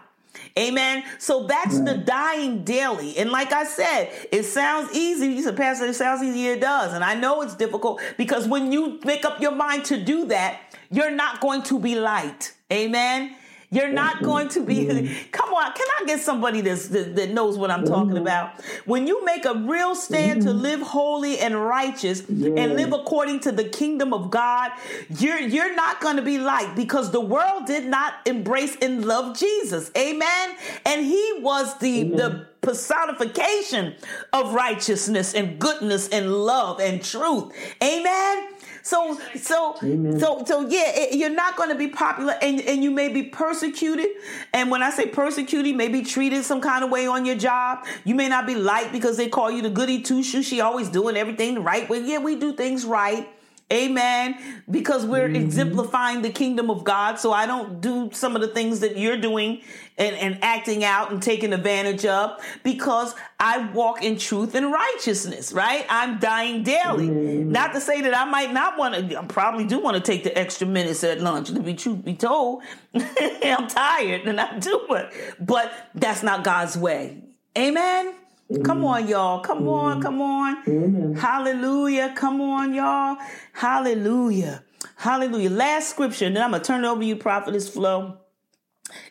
A: Amen. So that's right. the dying daily. And like I said, it sounds easy. You said, Pastor, it sounds easy. It does. And I know it's difficult because when you make up your mind to do that, you're not going to be light. Amen. You're not going to be. (laughs) Come on, can I get somebody that's, that, that knows what I'm talking mm-hmm. about? When you make a real stand to mm-hmm. live holy and righteous and live according to the kingdom of God, you're you're not going to be like because the world did not embrace and love Jesus. Amen. And he was the the personification of righteousness and goodness and love and truth. Amen. So, so, Amen. so, so, yeah, it, you're not going to be popular, and and you may be persecuted. And when I say persecuted, you may be treated some kind of way on your job. You may not be liked because they call you the goody two shoes. She always doing everything the right way. Yeah, we do things right. Amen. Because we're mm-hmm. exemplifying the kingdom of God. So I don't do some of the things that you're doing and, and acting out and taking advantage of because I walk in truth and righteousness, right? I'm dying daily. Mm-hmm. Not to say that I might not want to, I probably do want to take the extra minutes at lunch, to be truth be told. (laughs) I'm tired and I do it. But that's not God's way. Amen. Come on, y'all. Come on, come on. Hallelujah. Come on, y'all. Hallelujah. Hallelujah. Last scripture, and then I'm going to turn it over to you, Prophetess Flo.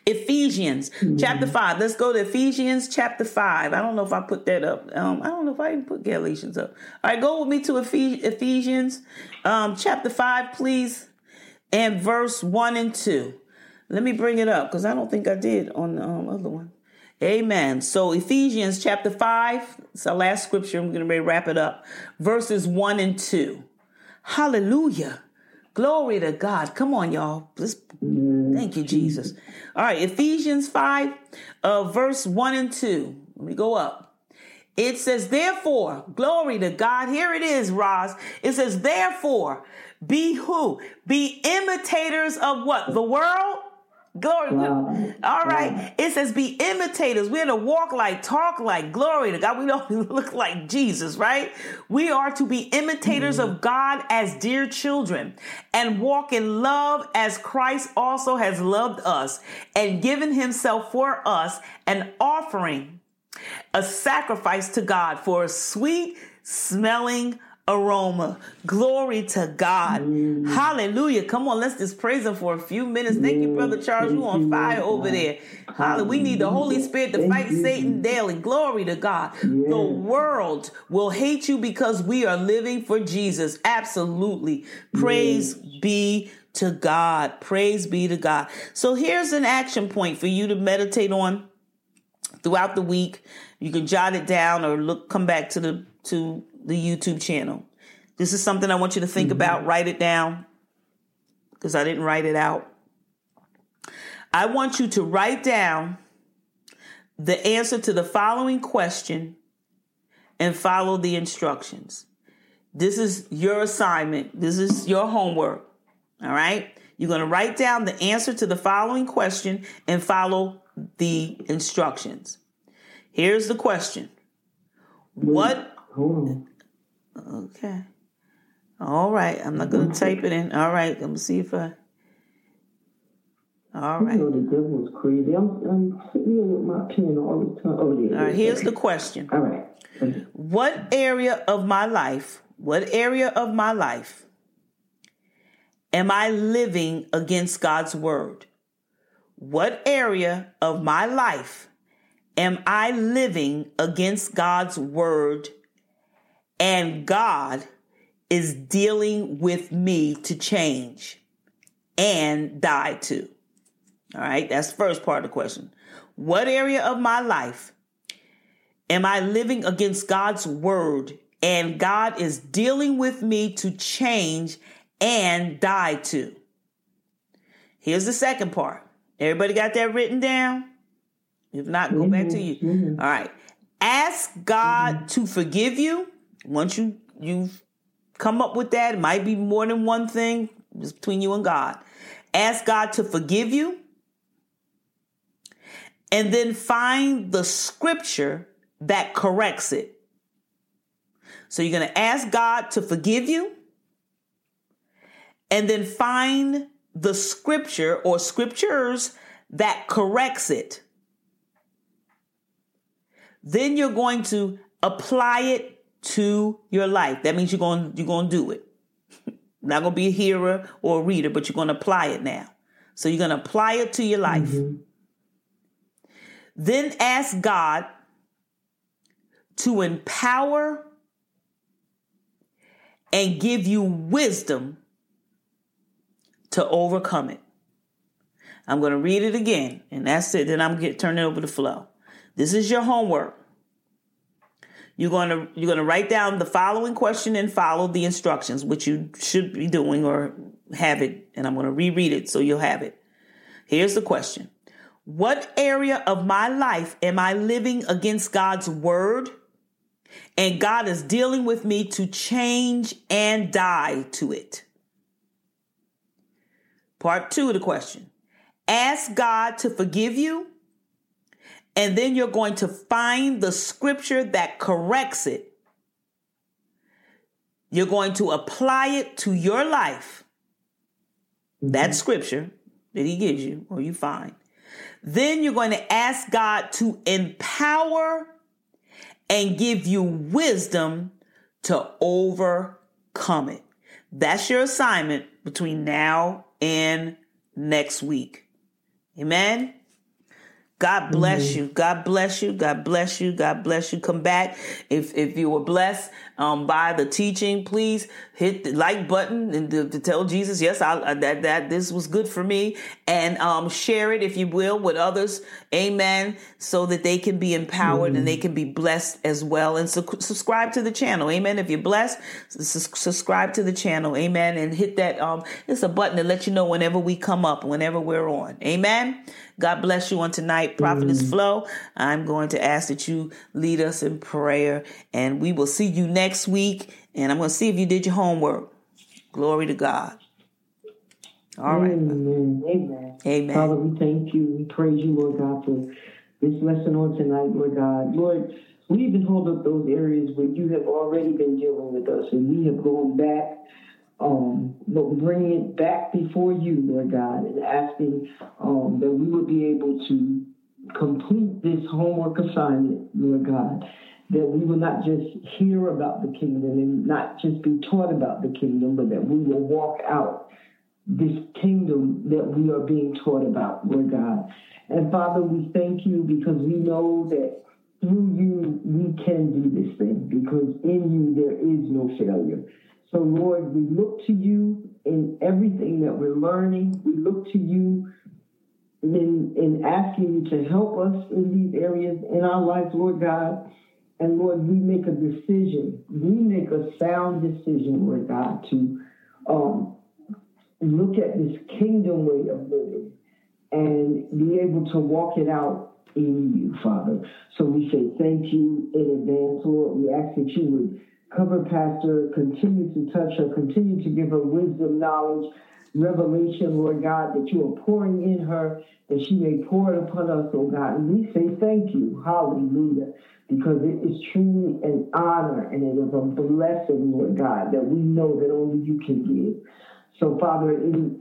A: Ephesians mm-hmm. chapter 5. Let's go to Ephesians chapter 5. I don't know if I put that up. Um, I don't know if I even put Galatians up. All right, go with me to Ephesians um, chapter 5, please, and verse 1 and 2. Let me bring it up because I don't think I did on the um, other one. Amen. So Ephesians chapter 5, it's our last scripture. I'm going to wrap it up. Verses 1 and 2. Hallelujah. Glory to God. Come on, y'all. Let's, thank you, Jesus. All right, Ephesians 5, uh, verse 1 and 2. Let me go up. It says, therefore, glory to God. Here it is, Roz. It says, therefore, be who? Be imitators of what? The world? Glory. Wow. All right. Wow. It says, be imitators. We're to walk like, talk like, glory to God. We don't (laughs) look like Jesus, right? We are to be imitators mm-hmm. of God as dear children and walk in love as Christ also has loved us and given himself for us an offering, a sacrifice to God for a sweet smelling aroma. Glory to God. Mm. Hallelujah. Come on, let's just praise him for a few minutes. Thank you, Brother Charles. You on fire over there. Hallelujah. We need the Holy Spirit to fight Satan daily. Glory to God. The world will hate you because we are living for Jesus. Absolutely. Praise be to God. Praise be to God. So here's an action point for you to meditate on throughout the week. You can jot it down or look come back to the to the YouTube channel. This is something I want you to think mm-hmm. about, write it down because I didn't write it out. I want you to write down the answer to the following question and follow the instructions. This is your assignment. This is your homework. All right. You're going to write down the answer to the following question and follow the instructions. Here's the question What Okay. All right. I'm not going to type it in. All right. Let me see if I. All right.
B: You know the devil's crazy. I'm, I'm sitting here with my pen all the time. Oh,
A: yeah. All right. Here's the question.
B: All right.
A: What area of my life, what area of my life am I living against God's word? What area of my life am I living against God's word and God is dealing with me to change and die too. All right, that's the first part of the question. What area of my life am I living against God's word and God is dealing with me to change and die to? Here's the second part. Everybody got that written down? If not, go back to you. All right. Ask God mm-hmm. to forgive you. Once you you've come up with that, it might be more than one thing between you and God. Ask God to forgive you. And then find the scripture that corrects it. So you're going to ask God to forgive you and then find the scripture or scriptures that corrects it. Then you're going to apply it to your life. That means you're going you're going to do it. (laughs) not going to be a hearer or a reader, but you're going to apply it now. So you're going to apply it to your life. Mm-hmm. Then ask God to empower and give you wisdom to overcome it. I'm going to read it again, and that's it. Then I'm going to turn it over to Flo. This is your homework. You're going to you're going to write down the following question and follow the instructions, which you should be doing or have it. And I'm going to reread it so you'll have it. Here's the question: What area of my life am I living against God's word? And God is dealing with me to change and die to it. Part two of the question. Ask God to forgive you, and then you're going to find the scripture that corrects it. You're going to apply it to your life. That mm-hmm. scripture that He gives you, or you find. Then you're going to ask God to empower and give you wisdom to overcome it. That's your assignment between now and next week. Amen. God bless mm-hmm. you. God bless you. God bless you. God bless you. Come back. If if you were blessed um, by the teaching, please hit the like button and to, to tell Jesus, yes, I, that that this was good for me, and um, share it if you will with others. Amen. So that they can be empowered mm-hmm. and they can be blessed as well. And su- subscribe to the channel. Amen. If you're blessed, su- subscribe to the channel. Amen. And hit that um, it's a button to let you know whenever we come up, whenever we're on. Amen. God bless you on tonight, Prophetess mm. Flo. I'm going to ask that you lead us in prayer, and we will see you next week. And I'm going to see if you did your homework. Glory to God.
B: All right. Amen. Amen.
A: Amen.
B: Father, we thank you. We praise you, Lord God, for this lesson on tonight, Lord God. Lord, we even hold up those areas where you have already been dealing with us, and we have gone back um, but bring it back before you, Lord God, and asking um, that we would be able to complete this homework assignment, Lord God, that we will not just hear about the kingdom and not just be taught about the kingdom, but that we will walk out this kingdom that we are being taught about, Lord God. And Father, we thank you because we know that through you we can do this thing because in you there is no failure. So, Lord, we look to you in everything that we're learning. We look to you in, in asking you to help us in these areas in our lives, Lord God. And Lord, we make a decision. We make a sound decision, Lord God, to um, look at this kingdom way of living and be able to walk it out in you, Father. So we say thank you in advance, Lord. We ask that you would cover Pastor, continue to touch her, continue to give her wisdom, knowledge, revelation, Lord God, that you are pouring in her, that she may pour it upon us, oh God. And we say thank you, hallelujah, because it is truly an honor and it is a blessing, Lord God, that we know that only you can give. So, Father,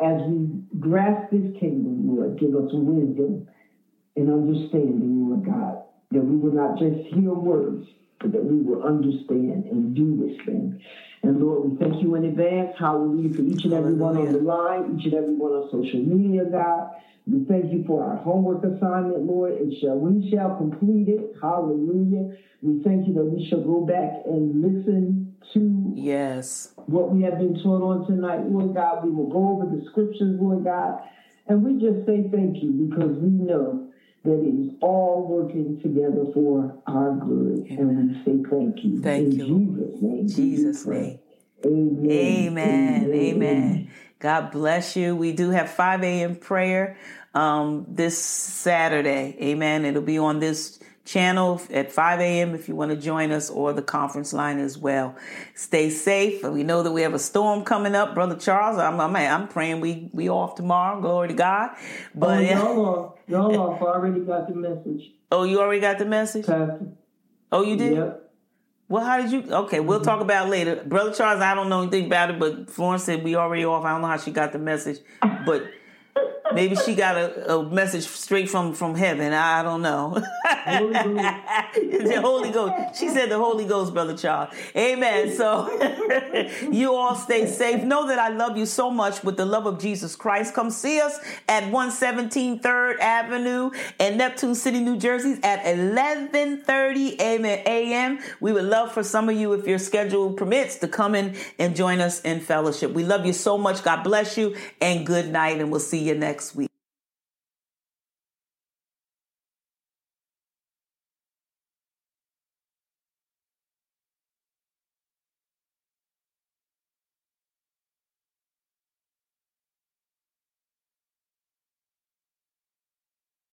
B: as we grasp this kingdom, Lord, give us wisdom and understanding, Lord God, that we will not just hear words, but that we will understand and do this thing. And Lord, we thank you in advance, hallelujah, for each and every one on the line, each and every one on social media, God. We thank you for our homework assignment, Lord, and shall we shall complete it. Hallelujah. We thank you that we shall go back and listen to
A: yes
B: what we have been taught on tonight, Lord God. We will go over the scriptures, Lord God. And we just say thank you because we know that it is all working together for our good. Amen. And we say thank you.
A: Thank
B: In
A: you.
B: Jesus' name.
A: Jesus' name.
B: Amen.
A: Amen.
B: Amen.
A: Amen. God bless you. We do have 5 a.m. prayer um, this Saturday. Amen. It'll be on this channel at 5 a.m. if you want to join us or the conference line as well. Stay safe. We know that we have a storm coming up, Brother Charles. I'm, I'm, I'm praying we, we off tomorrow. Glory to God.
B: But oh, y'all, (laughs) y'all have already got the message.
A: Oh, you already got the message?
B: Pastor.
A: Oh, you did?
B: Yep.
A: Well, how did you? Okay, we'll mm-hmm. talk about it later. Brother Charles, I don't know anything about it, but Florence said we already off. I don't know how she got the message, but Maybe she got a, a message straight from from heaven. I don't know. (laughs) the Holy Ghost. She said the Holy Ghost, brother Charles. Amen. So (laughs) you all stay safe. Know that I love you so much with the love of Jesus Christ. Come see us at 117 3rd Avenue in Neptune City, New Jersey at 11:30 a.m. We would love for some of you, if your schedule permits, to come in and join us in fellowship. We love you so much. God bless you and good night, and we'll see you next next week.